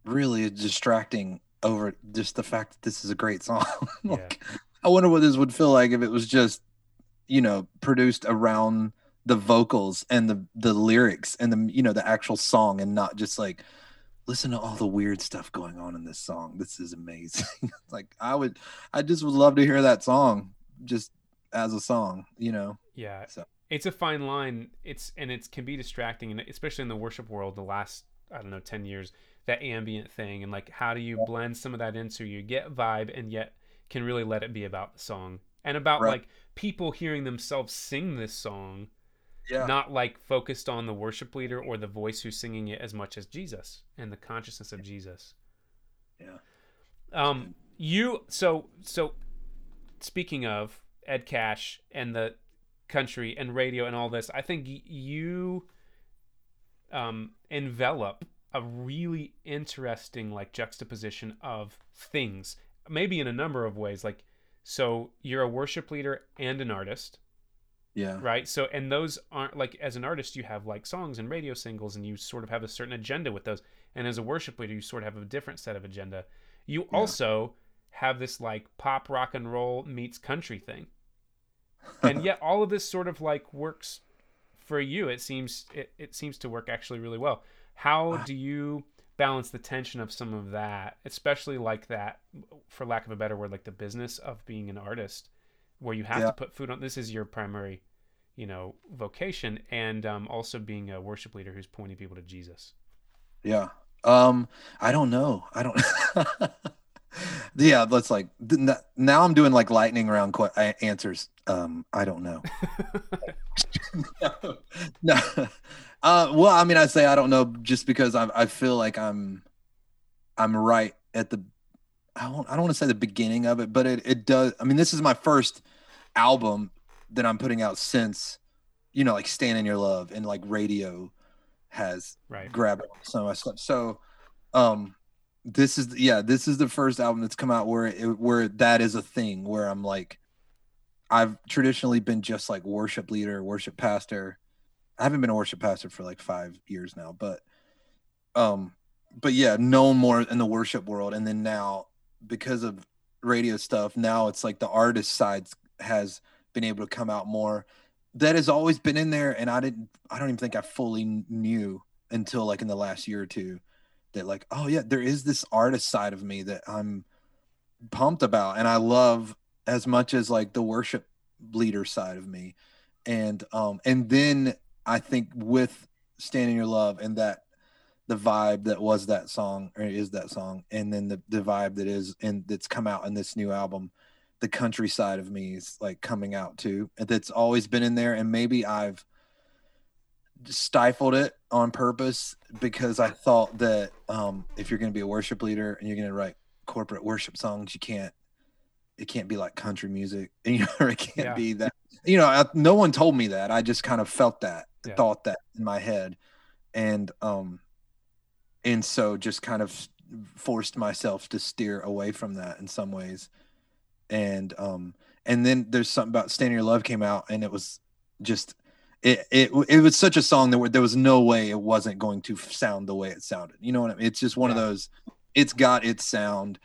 really is distracting over just the fact that this is a great song like yeah. i wonder what this would feel like if it was just you know produced around the vocals and the the lyrics and the you know the actual song and not just like listen to all the weird stuff going on in this song. This is amazing. Like i would i just would love to hear that song just as a song you know? Yeah. So. It's a fine line. It's and it can be distracting and especially in the worship world the last i don't know 10 years that ambient thing and like how do you blend some of that into so you get vibe and yet can really let it be about the song and about right. like people hearing themselves sing this song yeah. not like focused on the worship leader or the voice who's singing it as much as Jesus and the consciousness of Jesus. Yeah. Um you so so speaking of Ed Cash and the country and radio and all this, I think you um envelop a really interesting like juxtaposition of things maybe in a number of ways like so you're a worship leader and an artist yeah. Right. So, and those aren't like as an artist, you have like songs and radio singles, and you sort of have a certain agenda with those. And as a worship leader, you sort of have a different set of agenda. You yeah. also have this like pop rock and roll meets country thing, and yet all of this sort of like works for you. It seems it, it seems to work actually really well. How ah. do you balance the tension of some of that, especially like that, for lack of a better word, like the business of being an artist? where you have yeah. to put food on. This is your primary, you know, vocation, and um, also being a worship leader who's pointing people to Jesus. Yeah. Um, I don't know. I don't. yeah, let's like now. I'm doing like lightning round qu- answers. Um, I don't know. no, no. Uh, well, I mean, I say I don't know just because I I feel like I'm I'm right at the I don't, I don't want to say the beginning of it, but it, it does. I mean, this is my first album that I'm putting out since, you know, like Stand in Your Love and like radio has right. grabbed some of my stuff. So, um, this is yeah, this is the first album that's come out where it, where that is a thing where I'm like, I've traditionally been just like worship leader, worship pastor. I haven't been a worship pastor for like five years now, but, um, but yeah, known more in the worship world, and then now because of radio stuff, now it's like the artist side has been able to come out more. That has always been in there and i didn't i don't even think i fully knew until like in the last year or two that like oh yeah there is this artist side of me that i'm pumped about and i love as much as like the worship leader side of me. And um and then i think with stand in your love and that the vibe that was that song or is that song and then the, the vibe that is and that's come out in this new album the countryside of me is like coming out too that's always been in there and maybe i've stifled it on purpose because i thought that um if you're going to be a worship leader and you're going to write corporate worship songs you can't it can't be like country music and you know it can't yeah. be that you know I, no one told me that i just kind of felt that yeah. thought that in my head and um and so just kind of forced myself to steer away from that in some ways and um and then there's something about Stand in Your Love came out and it was just it it, it was such a song that there was no way it wasn't going to sound the way it sounded you know what i mean it's just one yeah. of those it's got its sound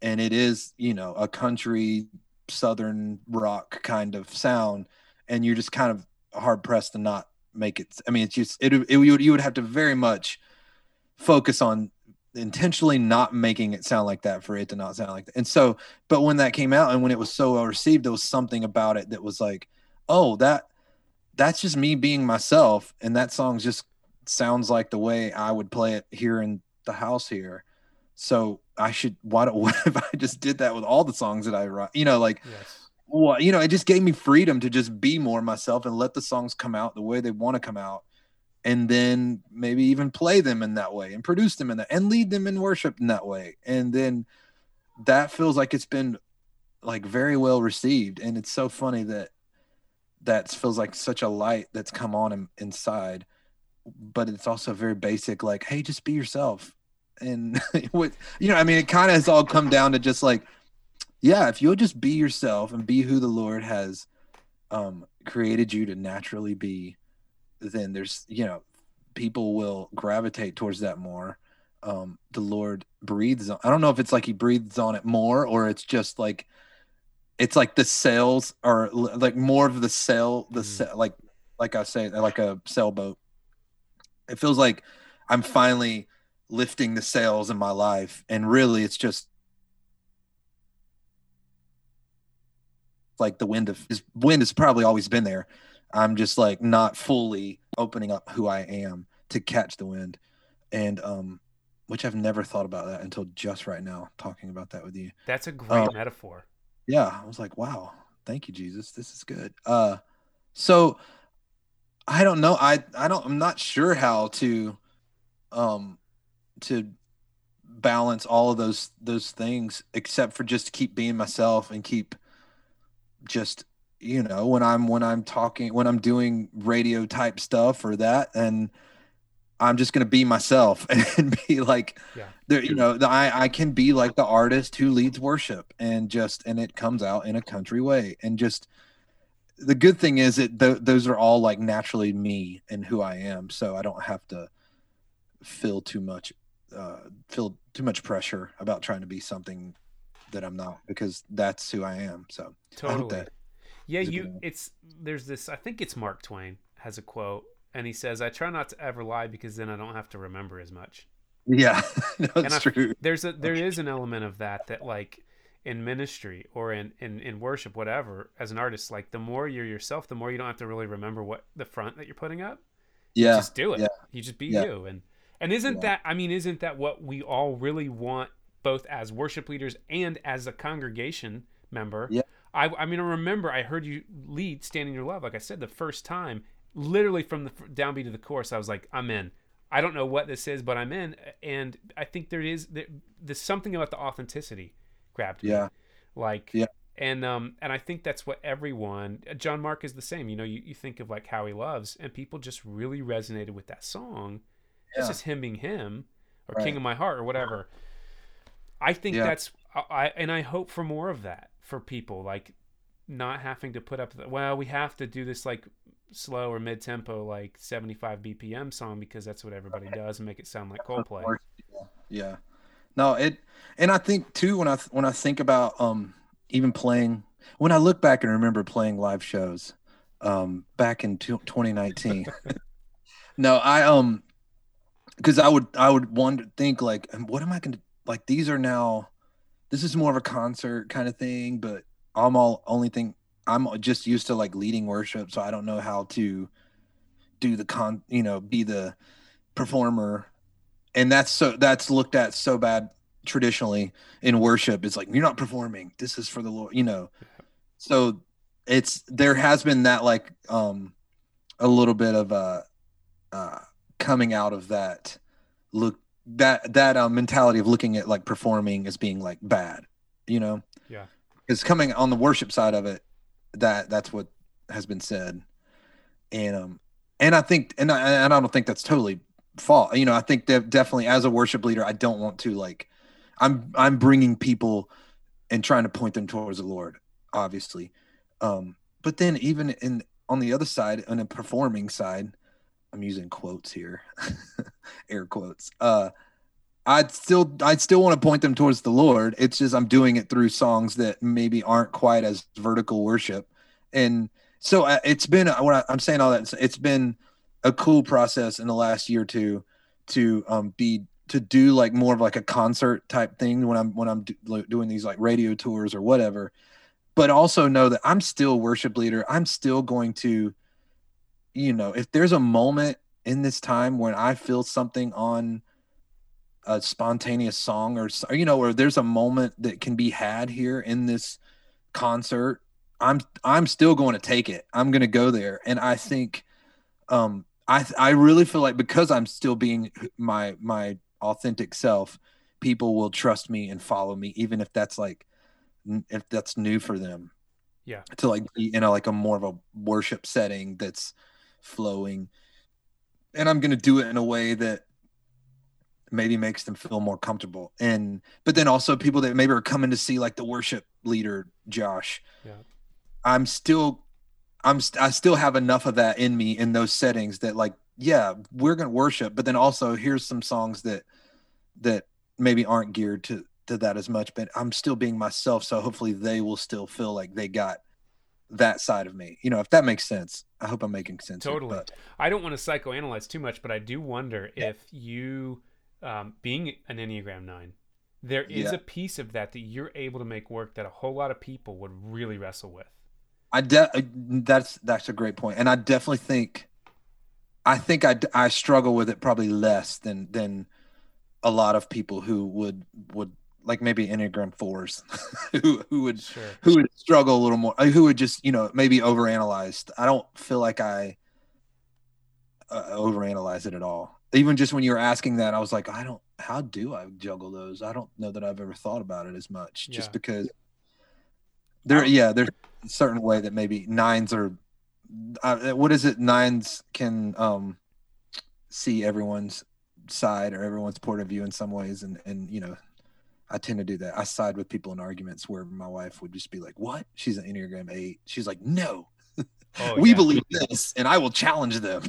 and it is you know a country southern rock kind of sound and you're just kind of hard pressed to not make it i mean it's just it, it you, would, you would have to very much focus on intentionally not making it sound like that for it to not sound like that. And so, but when that came out and when it was so well received, there was something about it that was like, oh, that that's just me being myself. And that song just sounds like the way I would play it here in the house here. So I should why don't what if I just did that with all the songs that I write? You know, like yes. well, you know, it just gave me freedom to just be more myself and let the songs come out the way they want to come out and then maybe even play them in that way and produce them in that and lead them in worship in that way. And then that feels like it's been like very well received. And it's so funny that that feels like such a light that's come on in, inside but it's also very basic like hey just be yourself. And what you know i mean it kind of has all come down to just like yeah if you'll just be yourself and be who the lord has um created you to naturally be then there's you know people will gravitate towards that more. Um the lord breathes on i don't know if it's like he breathes on it more or it's just like it's like the sails are like more of the sail the mm. like like i say like a sailboat. It feels like i'm finally lifting the sails in my life and really it's just like the wind of his wind has probably always been there I'm just like not fully opening up who I am to catch the wind. And um which I've never thought about that until just right now talking about that with you. That's a great um, metaphor. Yeah, I was like, wow, thank you Jesus. This is good. Uh so I don't know. I I don't I'm not sure how to um to balance all of those those things except for just to keep being myself and keep just you know when i'm when i'm talking when i'm doing radio type stuff or that and i'm just going to be myself and be like yeah. there you know the, i i can be like the artist who leads worship and just and it comes out in a country way and just the good thing is that th- those are all like naturally me and who i am so i don't have to feel too much uh feel too much pressure about trying to be something that i'm not because that's who i am so totally. Yeah, you. It's there's this. I think it's Mark Twain has a quote, and he says, "I try not to ever lie because then I don't have to remember as much." Yeah, that's true. There's a there is an element of that that like in ministry or in, in in worship, whatever. As an artist, like the more you're yourself, the more you don't have to really remember what the front that you're putting up. Yeah, you just do it. Yeah. You just be yeah. you, and and isn't yeah. that? I mean, isn't that what we all really want, both as worship leaders and as a congregation member? Yeah I, I mean, I remember I heard you lead "Stand in Your Love." Like I said, the first time, literally from the downbeat of the chorus, I was like, "I'm in." I don't know what this is, but I'm in, and I think there is there, there's something about the authenticity grabbed me. Yeah. Like yeah. And um and I think that's what everyone John Mark is the same. You know, you, you think of like how he loves, and people just really resonated with that song. Yeah. It's just him being him, or right. King of My Heart, or whatever. I think yeah. that's I and I hope for more of that for people like not having to put up the, well we have to do this like slow or mid tempo like 75 bpm song because that's what everybody does and make it sound like Coldplay. Yeah. No, it and I think too when I when I think about um even playing when I look back and remember playing live shows um, back in 2019. no, I um, because I would I would wonder think like, what am I going to like? These are now, this is more of a concert kind of thing, but I'm all only thing I'm just used to like leading worship, so I don't know how to do the con, you know, be the performer, and that's so that's looked at so bad traditionally in worship. It's like you're not performing. This is for the Lord, you know. So it's there has been that like um a little bit of a uh coming out of that look that that uh, mentality of looking at like performing as being like bad, you know. Yeah. It's coming on the worship side of it that that's what has been said and um and i think and i, and I don't think that's totally fault you know i think that definitely as a worship leader i don't want to like i'm i'm bringing people and trying to point them towards the lord obviously um but then even in on the other side on a performing side i'm using quotes here air quotes uh I'd still I'd still want to point them towards the Lord. It's just I'm doing it through songs that maybe aren't quite as vertical worship, and so uh, it's been uh, when I, am saying all that it's been a cool process in the last year or two to um, be to do like more of like a concert type thing when I'm when I'm do, doing these like radio tours or whatever, but also know that I'm still worship leader. I'm still going to, you know, if there's a moment in this time when I feel something on a spontaneous song or you know or there's a moment that can be had here in this concert i'm i'm still going to take it. I'm going to go there. And i think um i i really feel like because i'm still being my my authentic self people will trust me and follow me even if that's like if that's new for them. Yeah. To like be in a like a more of a worship setting that's flowing. And i'm going to do it in a way that maybe makes them feel more comfortable. And but then also people that maybe are coming to see like the worship leader josh. Yeah. I'm still i'm i still have enough of that in me in those settings that like yeah we're gonna worship. But then also here's some songs that that maybe aren't geared to to that as much but i'm still being myself. So hopefully they will still feel like they got that side of me you know if that makes sense i hope i'm making sense totally here, i don't want to psychoanalyze too much but i do wonder yeah. if you um, being an Enneagram 9, there is yeah. a piece of that that you're able to make work that a whole lot of people would really wrestle with. I de- that's that's a great point, and I definitely think, I think I, I struggle with it probably less than than a lot of people who would would like maybe Enneagram fours, who who would sure. who would struggle a little more, who would just you know maybe overanalyze. I don't feel like I uh, overanalyze it at all even just when you were asking that, I was like, I don't, how do I juggle those? I don't know that I've ever thought about it as much just because there, yeah, there's a certain way that maybe nines are, uh, what is it? Nines can um, see everyone's side or everyone's point of view in some ways. And, and, you know, I tend to do that. I side with people in arguments where my wife would just be like, what? She's an Enneagram eight. She's like, no, Oh, we yeah. believe this, and I will challenge them.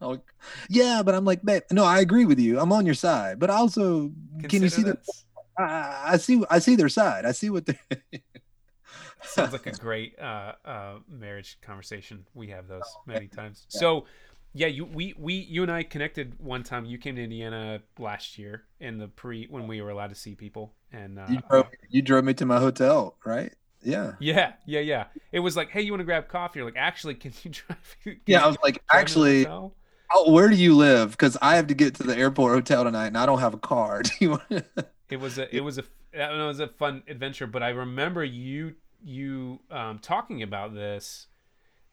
yeah, but I'm like, babe, no, I agree with you. I'm on your side, but also, Consider can you see that? I, I see, I see their side. I see what they. Sounds like a great uh, uh, marriage conversation. We have those many times. So, yeah, you we we you and I connected one time. You came to Indiana last year in the pre when we were allowed to see people, and uh, you drove, you drove me to my hotel, right? Yeah. Yeah, yeah, yeah. It was like, hey, you want to grab coffee? You're like, actually, can you drive? Can yeah, I was like, actually, oh, where do you live? Because I have to get to the airport hotel tonight, and I don't have a car. Do you want? it was a, it was a, it was a fun adventure. But I remember you, you um, talking about this,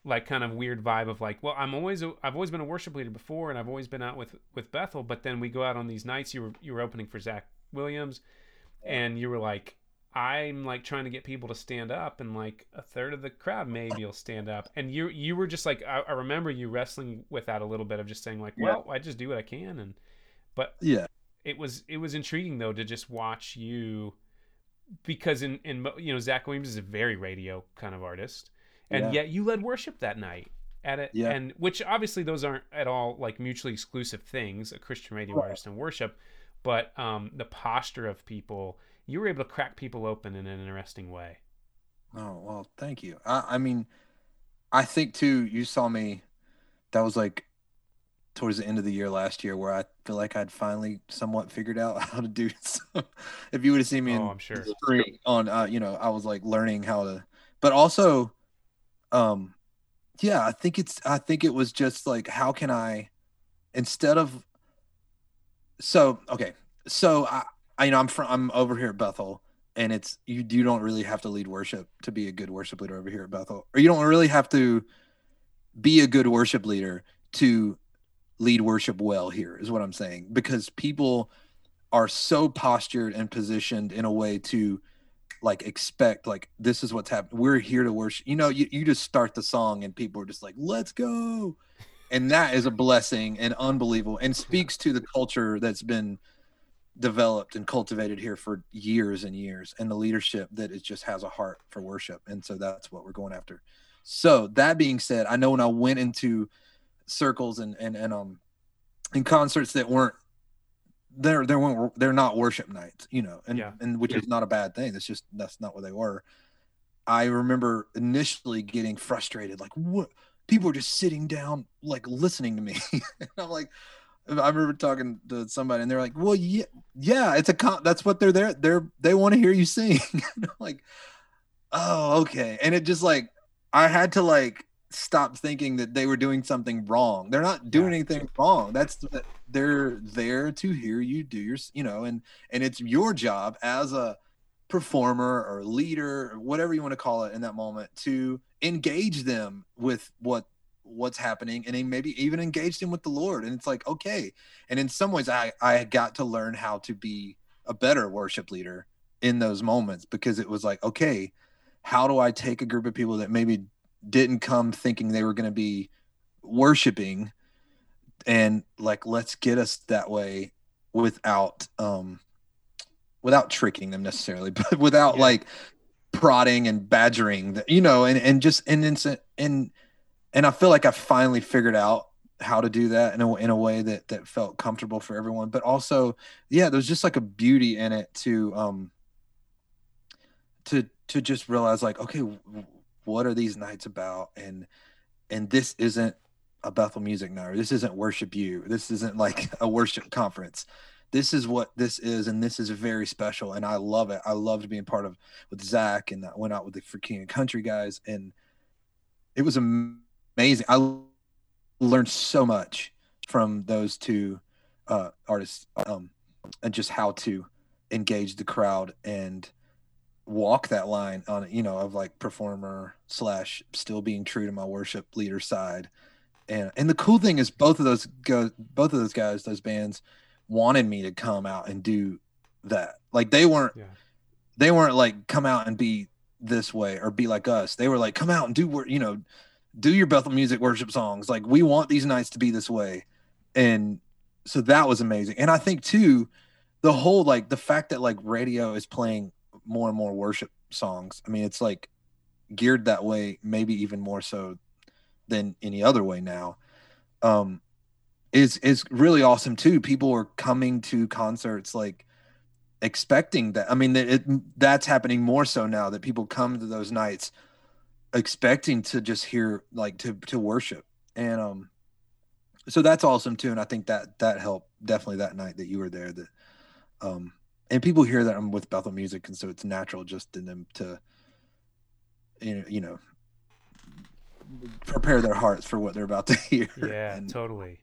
like kind of weird vibe of like, well, I'm always, a, I've always been a worship leader before, and I've always been out with with Bethel. But then we go out on these nights. You were you were opening for Zach Williams, and you were like I'm like trying to get people to stand up, and like a third of the crowd maybe will stand up. And you you were just like I, I remember you wrestling with that a little bit of just saying like, well, yeah. I just do what I can, and but yeah, it was it was intriguing though to just watch you because in in you know Zach Williams is a very radio kind of artist, and yeah. yet you led worship that night at it, yeah. and which obviously those aren't at all like mutually exclusive things, a Christian radio right. artist and worship, but um the posture of people you were able to crack people open in an interesting way. Oh well, thank you. I, I mean, I think too. You saw me. That was like towards the end of the year last year, where I feel like I'd finally somewhat figured out how to do. So, if you would have seen me Oh, in I'm sure. on, uh, you know, I was like learning how to. But also, um, yeah, I think it's. I think it was just like, how can I, instead of. So okay, so I, I you know, I'm from, I'm over here at Bethel, and it's you you don't really have to lead worship to be a good worship leader over here at Bethel, or you don't really have to be a good worship leader to lead worship well here is what I'm saying because people are so postured and positioned in a way to like expect like this is what's happening we're here to worship you know you, you just start the song and people are just like let's go. And that is a blessing and unbelievable and speaks to the culture that's been developed and cultivated here for years and years and the leadership that it just has a heart for worship. And so that's what we're going after. So that being said i know when i went into circles and and, and um in concerts that weren't they're they weren't they're not worship nights you know and Yeah. and which is not a bad thing. That's just that's not what they were. I remember initially getting frustrated like what? People are just sitting down like listening to me. And i'm like i remember talking to somebody and they're like well yeah yeah it's a con- that's what they're there they're they want to hear you sing. And i'm like oh okay. And it just like i had to like stop thinking that they were doing something wrong. They're not doing Yeah. anything wrong. That's they're there to hear you do your you know and and it's your job as a performer or leader or whatever you want to call it in that moment to engage them with what what's happening and maybe even engage them with the lord. And it's like okay. And in some ways i i got to learn how to be a better worship leader in those moments because it was like okay how do i take a group of people that maybe didn't come thinking they were going to be worshiping and like let's get us that way without um without tricking them necessarily but without Yeah. like prodding and badgering the, you know and and just and and and and i feel like i finally figured out how to do that in a, in a way that that felt comfortable for everyone but also yeah there's just like a beauty in it to um to to just realize like okay what are these nights about? And and this isn't a Bethel music night. Or this isn't Worship U. This isn't like a worship conference. This is what this is and this is very special and I love it. I loved being part of with Zach and I went out with the for King and Country guys and it was amazing. I learned so much from those two uh artists um and just how to engage the crowd and walk that line on you know of like performer slash still being true to my worship leader side. And and the cool thing is both of those go both of those guys those bands wanted me to come out and do that. Like they weren't Yeah. they weren't like come out and be this way or be like us. They were like come out and do wor- you know do your Bethel music worship songs. Like we want these nights to be this way. And so that was amazing. And i think too the whole like the fact that like radio is playing more and more worship songs. I mean it's like geared that way maybe even more so than any other way now. Um is is really awesome too. People are coming to concerts like expecting that i mean that it, that's happening more so now that people come to those nights expecting to just hear like to to worship. And um so that's awesome too and i think that that helped definitely that night that you were there that um and people hear that i'm with bethel music and so it's natural just in them to you know you know prepare their hearts for what they're about to hear Yeah, and, totally.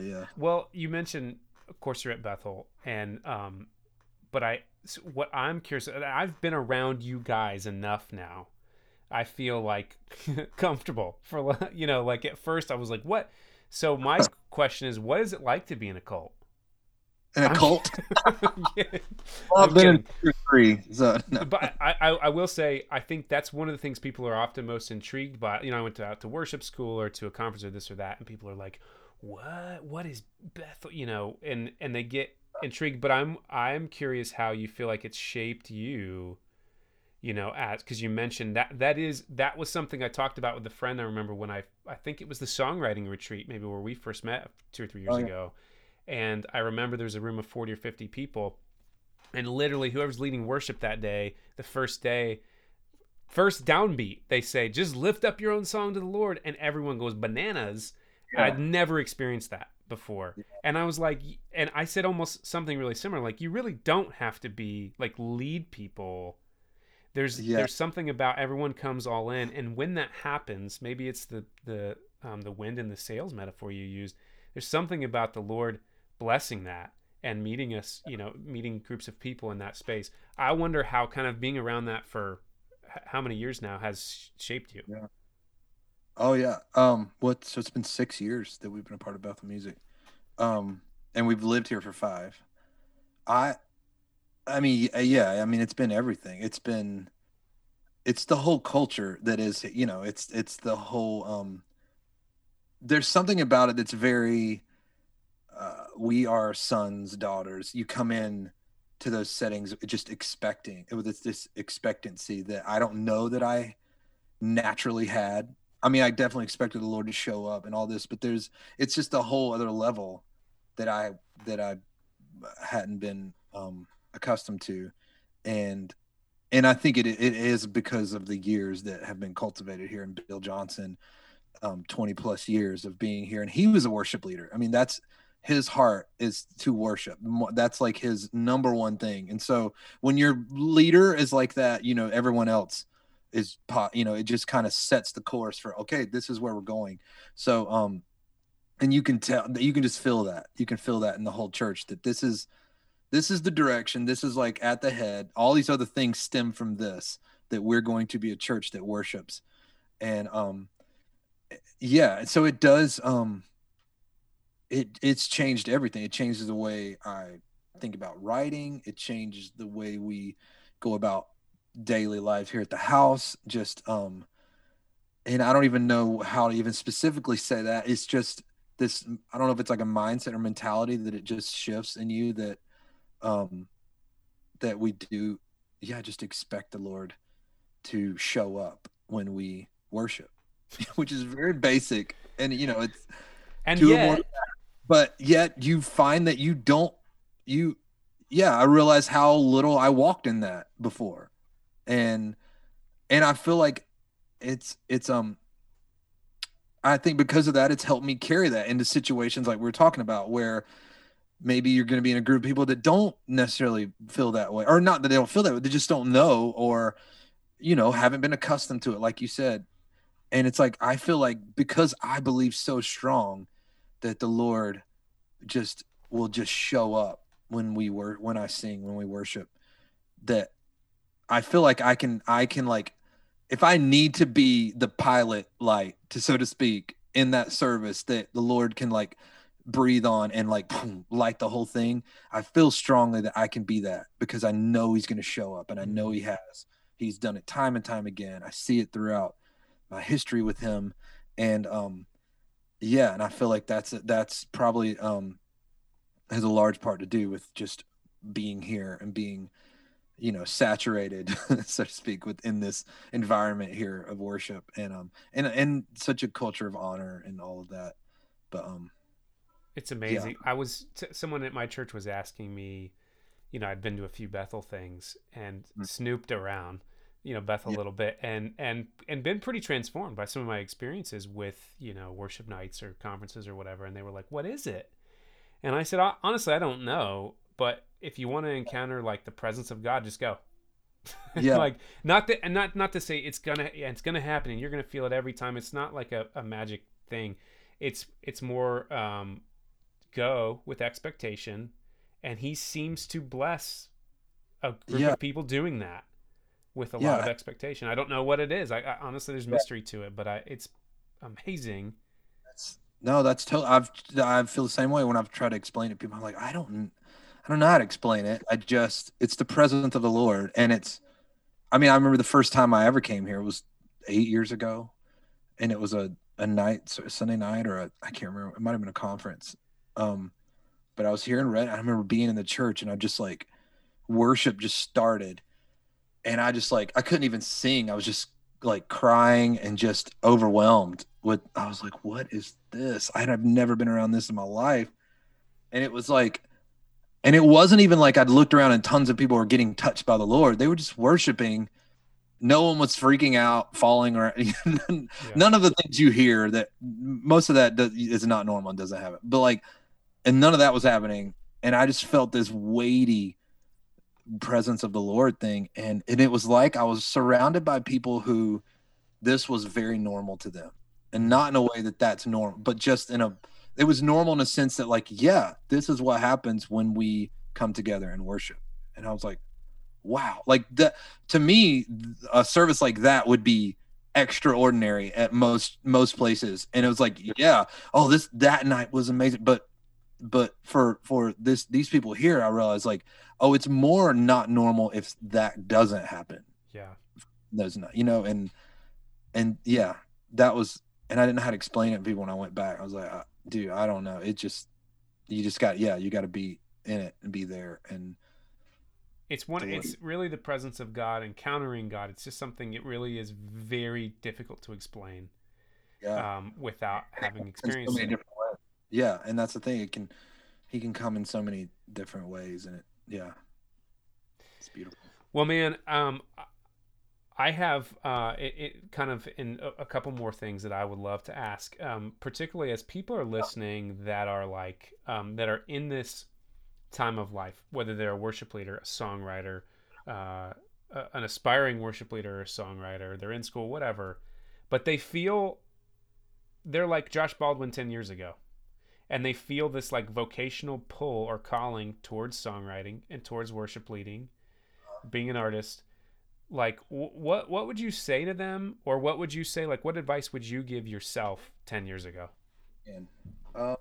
yeah Well, you mentioned, of course, you're at Bethel, and um, but I, what I'm curious, I've been around you guys enough now. I feel like comfortable for you know, like at first I was like, what? So my question is, what is it like to be in a cult? In a cult Yeah. well, i've been in kidding. two or three so no. but I, I, I will say I think that's one of the things people are often most intrigued by. You know, I went to, out to worship school or to a conference or this or that, and people are like, "What? What is Bethel?" You know, and and they get intrigued. But I'm I'm curious how you feel like it's shaped you. You know, as because you mentioned that that is that was something I talked about with a friend. I remember when I I think it was the songwriting retreat, maybe where we first met two or three years Oh, yeah. ago, and I remember there was a room of forty or fifty people and literally whoever's leading worship that day the first day first downbeat, they say, just lift up your own song to the Lord, and everyone goes bananas. Yeah. I'd never experienced that before. Yeah. And I was like, and I said almost something really similar. Like, you really don't have to be like lead people. There's yeah. there's something about everyone comes all in, and when that happens, maybe it's the the um, the wind and the sails metaphor you used. There's something about the Lord blessing that and meeting us, you know, meeting groups of people in that space. I wonder how kind of being around that for how many years now has shaped you. Yeah. Oh yeah. Um. What? So it's been six years that we've been a part of Bethel Music, um, and we've lived here for five. I, I mean, yeah. I mean, it's been everything. It's been, it's the whole culture that is. You know, it's it's the whole. Um. There's something about it that's very. We are sons, daughters. You come in to those settings just expecting it was this expectancy that I don't know that I naturally had. I mean, I definitely expected the Lord to show up and all this, but there's it's just a whole other level that I that I hadn't been um, accustomed to, and and I think it it is because of the years that have been cultivated here in Bill Johnson, um, twenty plus years of being here, and he was a worship leader. I mean, that's his heart is to worship. That's like his number one thing. And so when your leader is like that, you know, everyone else is you know, it just kind of sets the course for okay, this is where we're going. So um and you can tell that you can just feel that. You can feel that in the whole church that this is this is the direction. This is like at the head. All these other things stem from this that we're going to be a church that worships. And um yeah, so it does um it it's changed everything. It changes the way I think about writing. It changes the way we go about daily life here at the house. Just um, and I don't even know how to even specifically say that. It's just this. I don't know if it's like a mindset or mentality that it just shifts in you that um that we do. Yeah, just expect the Lord to show up when we worship, which is very basic. And you know, it's and yet, but yet you find that you don't you yeah i realize how little i walked in that before. And and i feel like it's it's um i think because of that it's helped me carry that into situations like we are talking about where maybe you're going to be in a group of people that don't necessarily feel that way or not that they don't feel that way they just don't know or you know haven't been accustomed to it like you said. And it's like i feel like because i believe so strong that the Lord just will just show up when we were when I sing when we worship that I feel like I can I can like if I need to be the pilot light to so to speak in that service that the Lord can like breathe on and like boom, light the whole thing I feel strongly that I can be that because I know he's going to show up and I know he has. He's done it time and time again. I see it throughout my history with him. And um yeah and i feel like that's that's probably um has a large part to do with just being here and being you know saturated so to speak within this environment here of worship and um and and such a culture of honor and all of that but um it's amazing yeah. i was t- someone at my church was asking me you know i'd been to a few bethel things and mm-hmm. snooped around you know Beth a yeah. little bit and and and been pretty transformed by some of my experiences with you know worship nights or conferences or whatever and they were like what is it? And I said honestly I don't know but if you want to encounter like the presence of God just go. Yeah. Like not that and not not to say it's gonna it's gonna happen and you're gonna feel it every time it's not like a, a magic thing. It's it's more um go with expectation and he seems to bless a group yeah. of people doing that with a yeah. lot of expectation. I don't know what it is. I, I honestly, there's mystery yeah. to it, but I, it's amazing. That's, no, that's totally. I've I feel the same way when I've tried to explain it. To people, I'm like, I don't, I don't know how to explain it. I just, it's the presence of the Lord, and it's. I mean, I remember the first time I ever came here was eight years ago, and it was a a night, a Sunday night, or a I can't remember. It might have been a conference. Um, but I was here in Red. I remember being in the church, and I just like worship just started and I just like I couldn't even sing. I was just like crying and just overwhelmed with I was like, what is this? I have never been around this in my life. And it was like and it wasn't even like I'd looked around and tons of people were getting touched by the Lord. They were just worshiping no one was freaking out, falling, or none, yeah. of the things you hear that most of that does, is not normal and doesn't happen. But like, and none of that was happening, and I just felt this weighty presence of the Lord thing, and and it was like I was surrounded by people who this was very normal to them, and not in a way that that's normal, but just in a it was normal in a sense that like yeah, this is what happens when we come together and worship, and I was like, wow, like that to me, a service like that would be extraordinary at most most places. And it was like yeah oh this that night was amazing. But but for for this these people here i realized like oh it's more not normal if that doesn't happen. Yeah. That's not you know and and yeah that was and i didn't know how to explain it to people when i went back. I was like dude i don't know. It just you just got yeah you got to be in it and be there and it's one it's really the presence of god encountering god. It's just something it really is very difficult to explain yeah. um, without having experienced so it yeah, and that's the thing. It can he can come in so many different ways, and it yeah, it's beautiful. Well, man, um, I have uh, it, it kind of in a, a, couple more things that I would love to ask, um, particularly as people are listening that are like um, that are in this time of life, whether they're a worship leader, a songwriter, uh, an aspiring worship leader or a songwriter, they're in school, whatever, but they feel they're like Josh Baldwin ten years ago and they feel this like vocational pull or calling towards songwriting and towards worship leading being an artist. Like w- what what would you say to them? Or what would you say like what advice would you give yourself 10 years ago? And uh,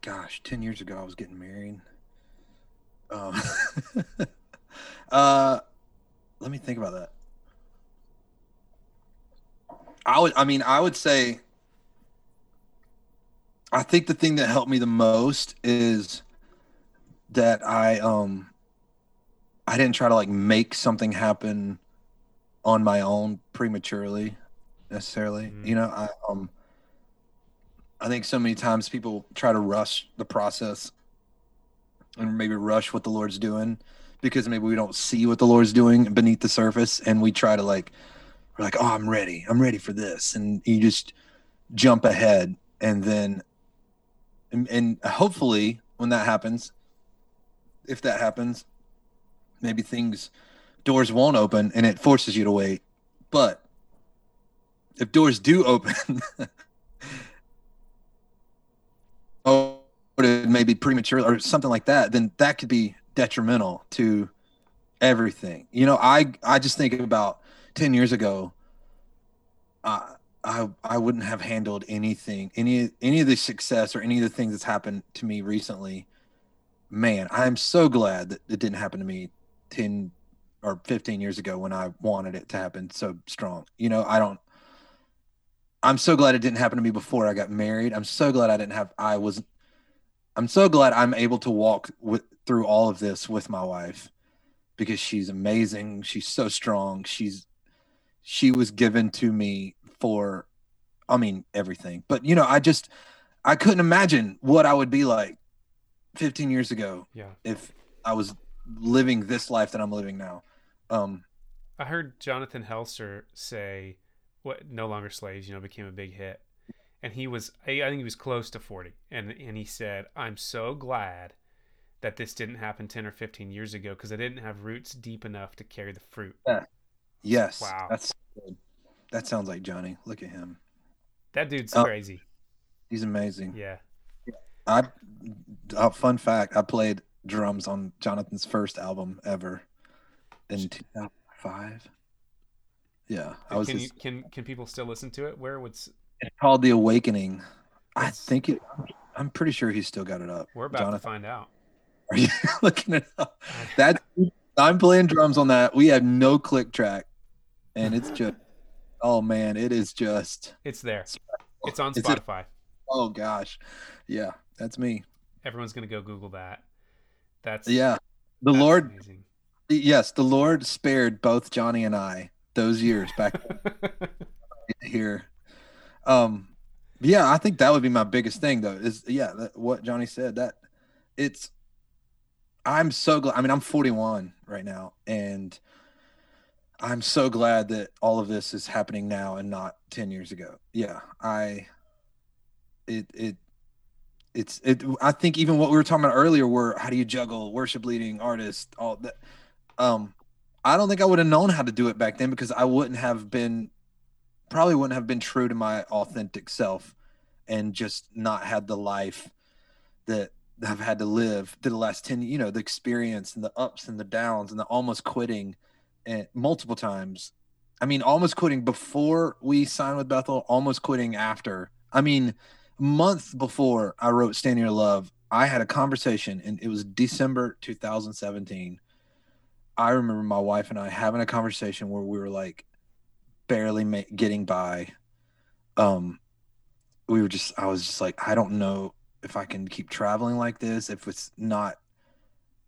gosh 10 years ago i was getting married. Um, uh let me think about that. I would i mean i would say I think the thing that helped me the most is that I um I didn't try to like make something happen on my own prematurely necessarily. Mm-hmm. You know, I um I think so many times people try to rush the process and maybe rush what the Lord's doing because maybe we don't see what the Lord's doing beneath the surface and we try to like we're like, "Oh, I'm ready. I'm ready for this." And you just jump ahead and then and, hopefully when that happens if that happens maybe things doors won't open and it forces you to wait. But if doors do open oh maybe premature or something like that then that could be detrimental to everything. You know i i just think about 10 years ago uh, I I wouldn't have handled anything, any any of the success or any of the things that's happened to me recently. Man, I'm so glad that it didn't happen to me ten or fifteen years ago when I wanted it to happen so strong. You know, I don't. I'm so glad it didn't happen to me before I got married. I'm so glad I didn't have. I was. I'm so glad I'm able to walk with through all of this with my wife because she's amazing. She's so strong. She's she was given to me for I mean everything. But you know, I just I couldn't imagine what I would be like 15 years ago. Yeah. If I was living this life that I'm living now. Um I heard Jonathan Helser say what no longer slaves, you know, became a big hit. And he was I think he was close to 40. And and he said, "I'm so glad that this didn't happen 10 or 15 years ago because I didn't have roots deep enough to carry the fruit." Yeah. Yes. Wow. That's good. That sounds like Johnny. Look at him. That dude's oh, crazy. He's amazing. Yeah. I uh, fun fact, I played drums on Jonathan's first album ever in 2005. Yeah, I was. Can, you, can can people still listen to it? Where would? It's called The Awakening. I think it. I'm pretty sure he's still got it up. We're about Jonathan. to find out. Are you looking it up? That I'm playing drums on that. We have no click track, and it's just oh man, it is just it's there. It's on Spotify. Oh gosh, yeah, that's me. Everyone's gonna go Google that. That's yeah. The that's Lord, amazing. yes, the Lord spared both Johnny and I those years back here. Um, yeah, I think that would be my biggest thing though. Is yeah, that, what Johnny said that it's. I'm so glad. I mean, I'm 41 right now, and I'm so glad that all of this is happening now and not 10 years ago. Yeah, I it it it's it I think even what we were talking about earlier were how do you juggle worship leading artist all that um I don't think I would have known how to do it back then because I wouldn't have been probably wouldn't have been true to my authentic self and just not had the life that I've had to live the last 10 you know the experience and the ups and the downs and the almost quitting and multiple times. I mean almost quitting before we signed with Bethel almost quitting after. I mean month before I wrote Stand Your Love I had a conversation and it was December 2017 I remember my wife and I having a conversation where we were like barely ma- getting by. Um we were just I was just like I don't know if I can keep traveling like this, if it's not,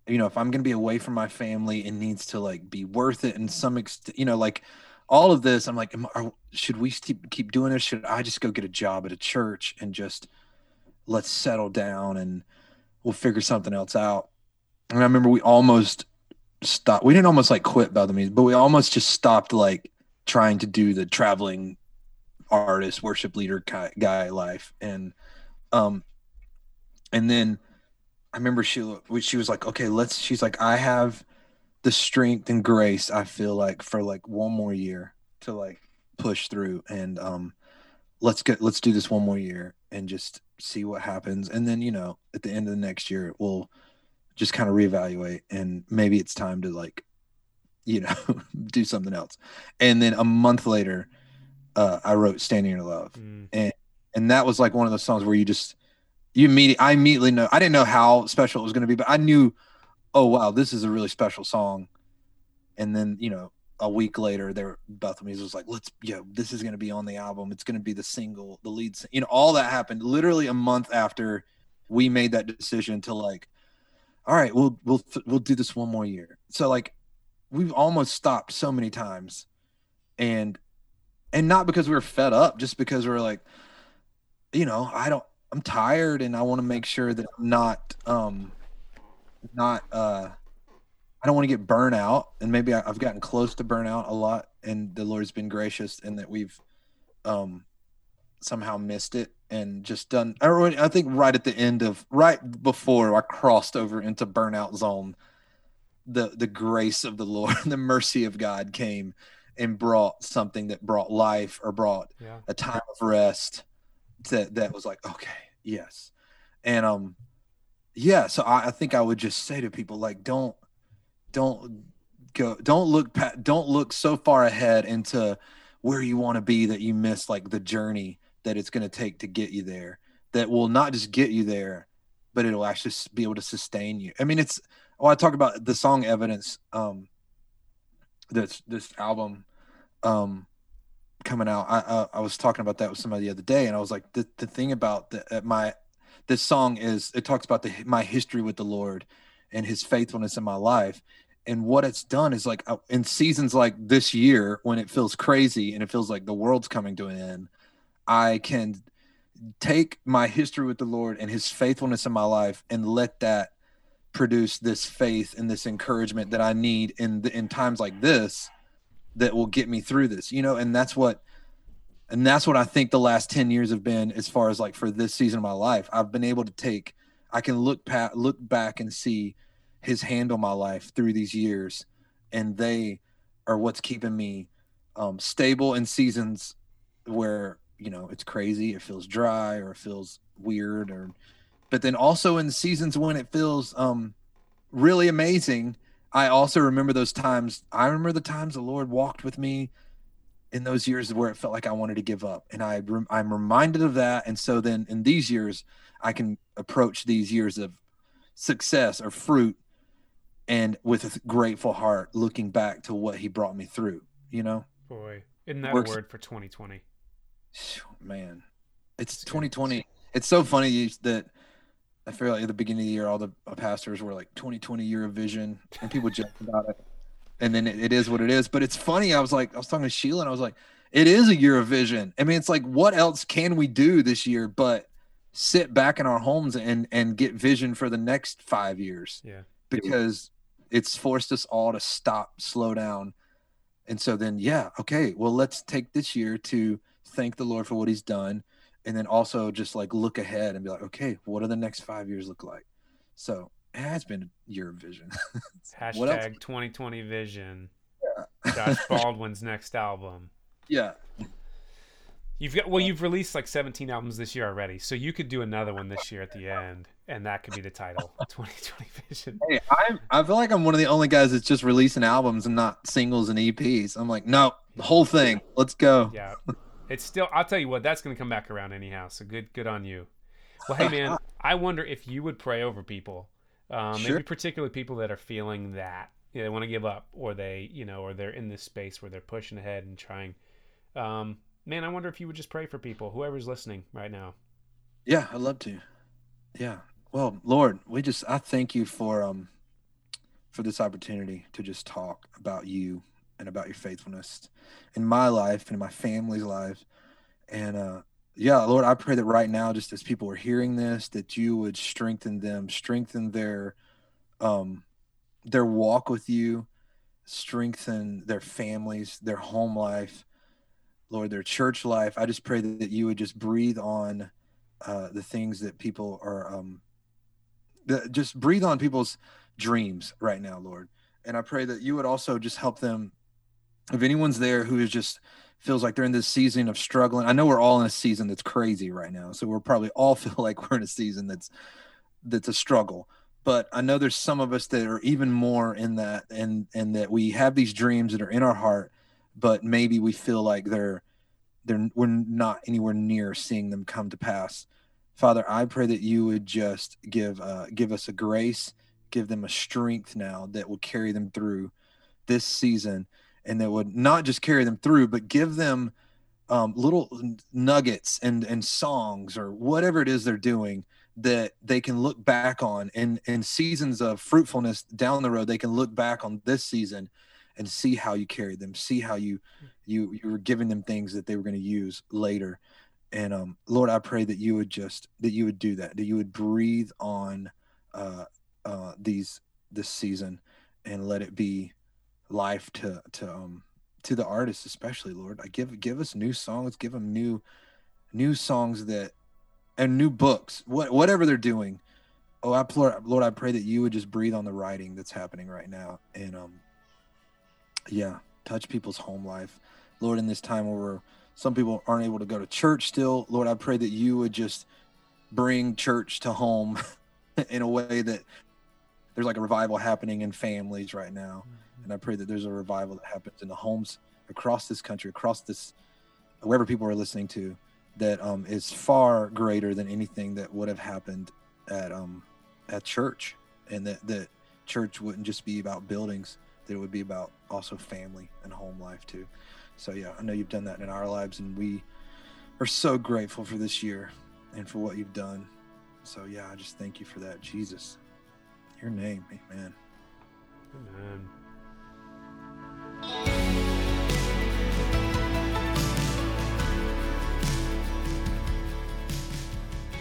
you know, if I'm going to be away from my family, it needs to like be worth it in some extent, you know, like all of this. I'm like, am, are, should we keep, keep doing this? Should I just go get a job at a church and just let's settle down and we'll figure something else out? And I remember we almost stopped. We didn't almost like quit Bethel Music, but we almost just stopped like trying to do the traveling artist, worship leader guy life. And um, and then I remember she she was like, okay, let's. She's like, I have the strength and grace. I feel like for like one more year to like push through, and um, let's get let's do this one more year and just see what happens. And then you know, at the end of the next year, we'll just kind of reevaluate, and maybe it's time to like, you know, do something else. And then a month later, uh, I wrote "Stand in Your Love," mm. and and that was like one of those songs where you just you immediately I immediately know I didn't know how special it was going to be, but I knew, oh wow, this is a really special song. And then you know a week later, there Music was like, let's yo, this is going to be on the album. It's going to be the single, the lead. You know, all that happened literally a month after we made that decision to like, all right, we'll we'll we'll do this one more year. So like, we've almost stopped so many times, and and not because we were fed up, just because we we're like, you know, I don't I'm tired and I want to make sure that I'm not um not uh I don't want to get burnout and maybe I, have gotten close to burnout a lot and the Lord's been gracious and that we've um somehow missed it and just done I think right at the end of right before I crossed over into burnout zone the the grace of the Lord the mercy of God came and brought something that brought life or brought yeah. a time of rest that that was like okay yes. And um yeah so I, I think i would just say to people like don't don't go don't look pat don't look so far ahead into where you want to be that you miss like the journey that it's going to take to get you there that will not just get you there but it'll actually be able to sustain you. I mean it's oh i talk about the song evidence um this this album um coming out. I uh, I was talking about that with somebody the other day, and I was like, the the thing about the, uh, my this song is it talks about the my history with the Lord and His faithfulness in my life, and what it's done is like uh, in seasons like this year when it feels crazy and it feels like the world's coming to an end, I can take my history with the Lord and His faithfulness in my life and let that produce this faith and this encouragement that I need in in times like this that will get me through this you know? And that's what and that's what i think the last 10 years have been as far as like for this season of my life. I've been able to take i can look pat look back and see his hand on my life through these years and they are what's keeping me um, stable in seasons where you know it's crazy it feels dry or it feels weird or but then also in seasons when it feels um really amazing I also remember those times. I remember the times the Lord walked with me in those years where it felt like I wanted to give up, and I I'm reminded of that. And so then in these years, I can approach these years of success or fruit, and with a grateful heart, looking back to what He brought me through. You know, boy, isn't that Works, a word for 2020? Man, it's 2020. It's so funny that I feel like at the beginning of the year, all the uh, pastors were like 2020 year of vision, and people joked about it. And then it, it is what it is. But it's funny. I was like, I was talking to Sheila, and I was like, it is a year of vision. I mean, it's like, what else can we do this year but sit back in our homes and and get vision for the next five years? Yeah. Because it's forced us all to stop, slow down, And so then, yeah, okay, well, let's take this year to thank the Lord for what He's done, and then also just like look ahead and be like, okay, what do the next five years look like? So it has been a year of vision. Hashtag 2020 vision. Yeah. Josh Baldwin's next album. Yeah. You've got well, uh, you've released like 17 albums this year already, so you could do another one this year at the end, and that could be the title, 2020 Vision. Hey, I I feel like I'm one of the only guys that's just releasing albums and not singles and EPs. I'm like, no, the whole thing. Let's go. Yeah, it's still. I'll tell you what, that's going to come back around anyhow. So good, good on you. Well, hey man, I wonder if you would pray over people, um, sure. maybe particularly people that are feeling that you know, they want to give up, or they, you know, or they're in this space where they're pushing ahead and trying. Um, man, I wonder if you would just pray for people, whoever's listening right now. Yeah, I'd love to. Yeah. Well, Lord, we just I thank you for um for this opportunity to just talk about you and about your faithfulness in my life and in my family's life. And uh yeah, Lord, I pray that right now, just as people are hearing this, that you would strengthen them, strengthen their um their walk with you, strengthen their families, their home life, Lord, their church life. I just pray that, that you would just breathe on uh, the things that people are, um, the, just breathe on people's dreams right now, Lord. And I pray that you would also just help them. If anyone's there who is just feels like they're in this season of struggling, I know we're all in a season that's crazy right now. So we're probably all feel like we're in a season that's that's a struggle but I know there's some of us that are even more in that and and that we have these dreams that are in our heart but maybe we feel like they're they're we're not anywhere near seeing them come to pass. Father, I pray that you would just give uh, give us a grace, give them a strength now that will carry them through this season, and that would not just carry them through, but give them um, little nuggets and and songs or whatever it is they're doing that they can look back on and in seasons of fruitfulness down the road they can look back on this season and see how you carried them, see how you you you were giving them things that they were going to use later. And um, Lord, I pray that you would just that you would do that, that you would breathe on uh, uh, these this season and let it be life to to um to the artists especially lord. I give give us new songs give them new new songs that and new books what whatever they're doing. Oh i lord, lord i pray that you would just breathe on the writing that's happening right now and um yeah touch people's home life. Lord in this time where some people aren't able to go to church still lord i pray that you would just bring church to home in a way that there's like a revival happening in families right now. Mm-hmm. And i pray that there's a revival that happens in the homes across this country across this wherever people are listening to that um, is far greater than anything that would have happened at um at church and that that church wouldn't just be about buildings that it would be about also family and home life too. So yeah, I know you've done that in our lives, and we are so grateful for this year and for what you've done. So yeah, I just thank you for that, Jesus. Your name, Amen. Amen.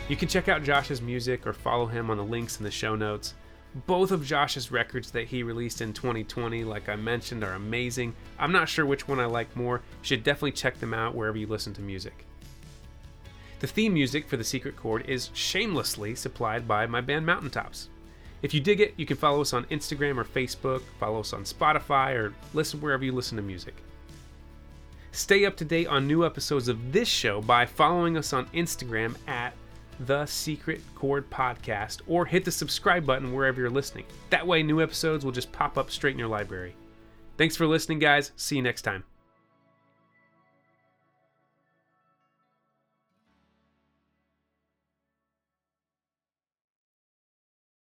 You can check out Josh's music or follow him on the links in the show notes. Both of Josh's records that he released in 2020, like I mentioned, are amazing. I'm not sure which one I like more. You should definitely check them out wherever you listen to music. The theme music for The Secret Chord is shamelessly supplied by my band Mountaintops. If you dig it, you can follow us on Instagram or Facebook, follow us on Spotify, or listen wherever you listen to music. Stay up to date on new episodes of this show by following us on Instagram at the Secret Chord Podcast or hit the subscribe button wherever you're listening. That way, new episodes will just pop up straight in your library. Thanks for listening, guys. See you next time.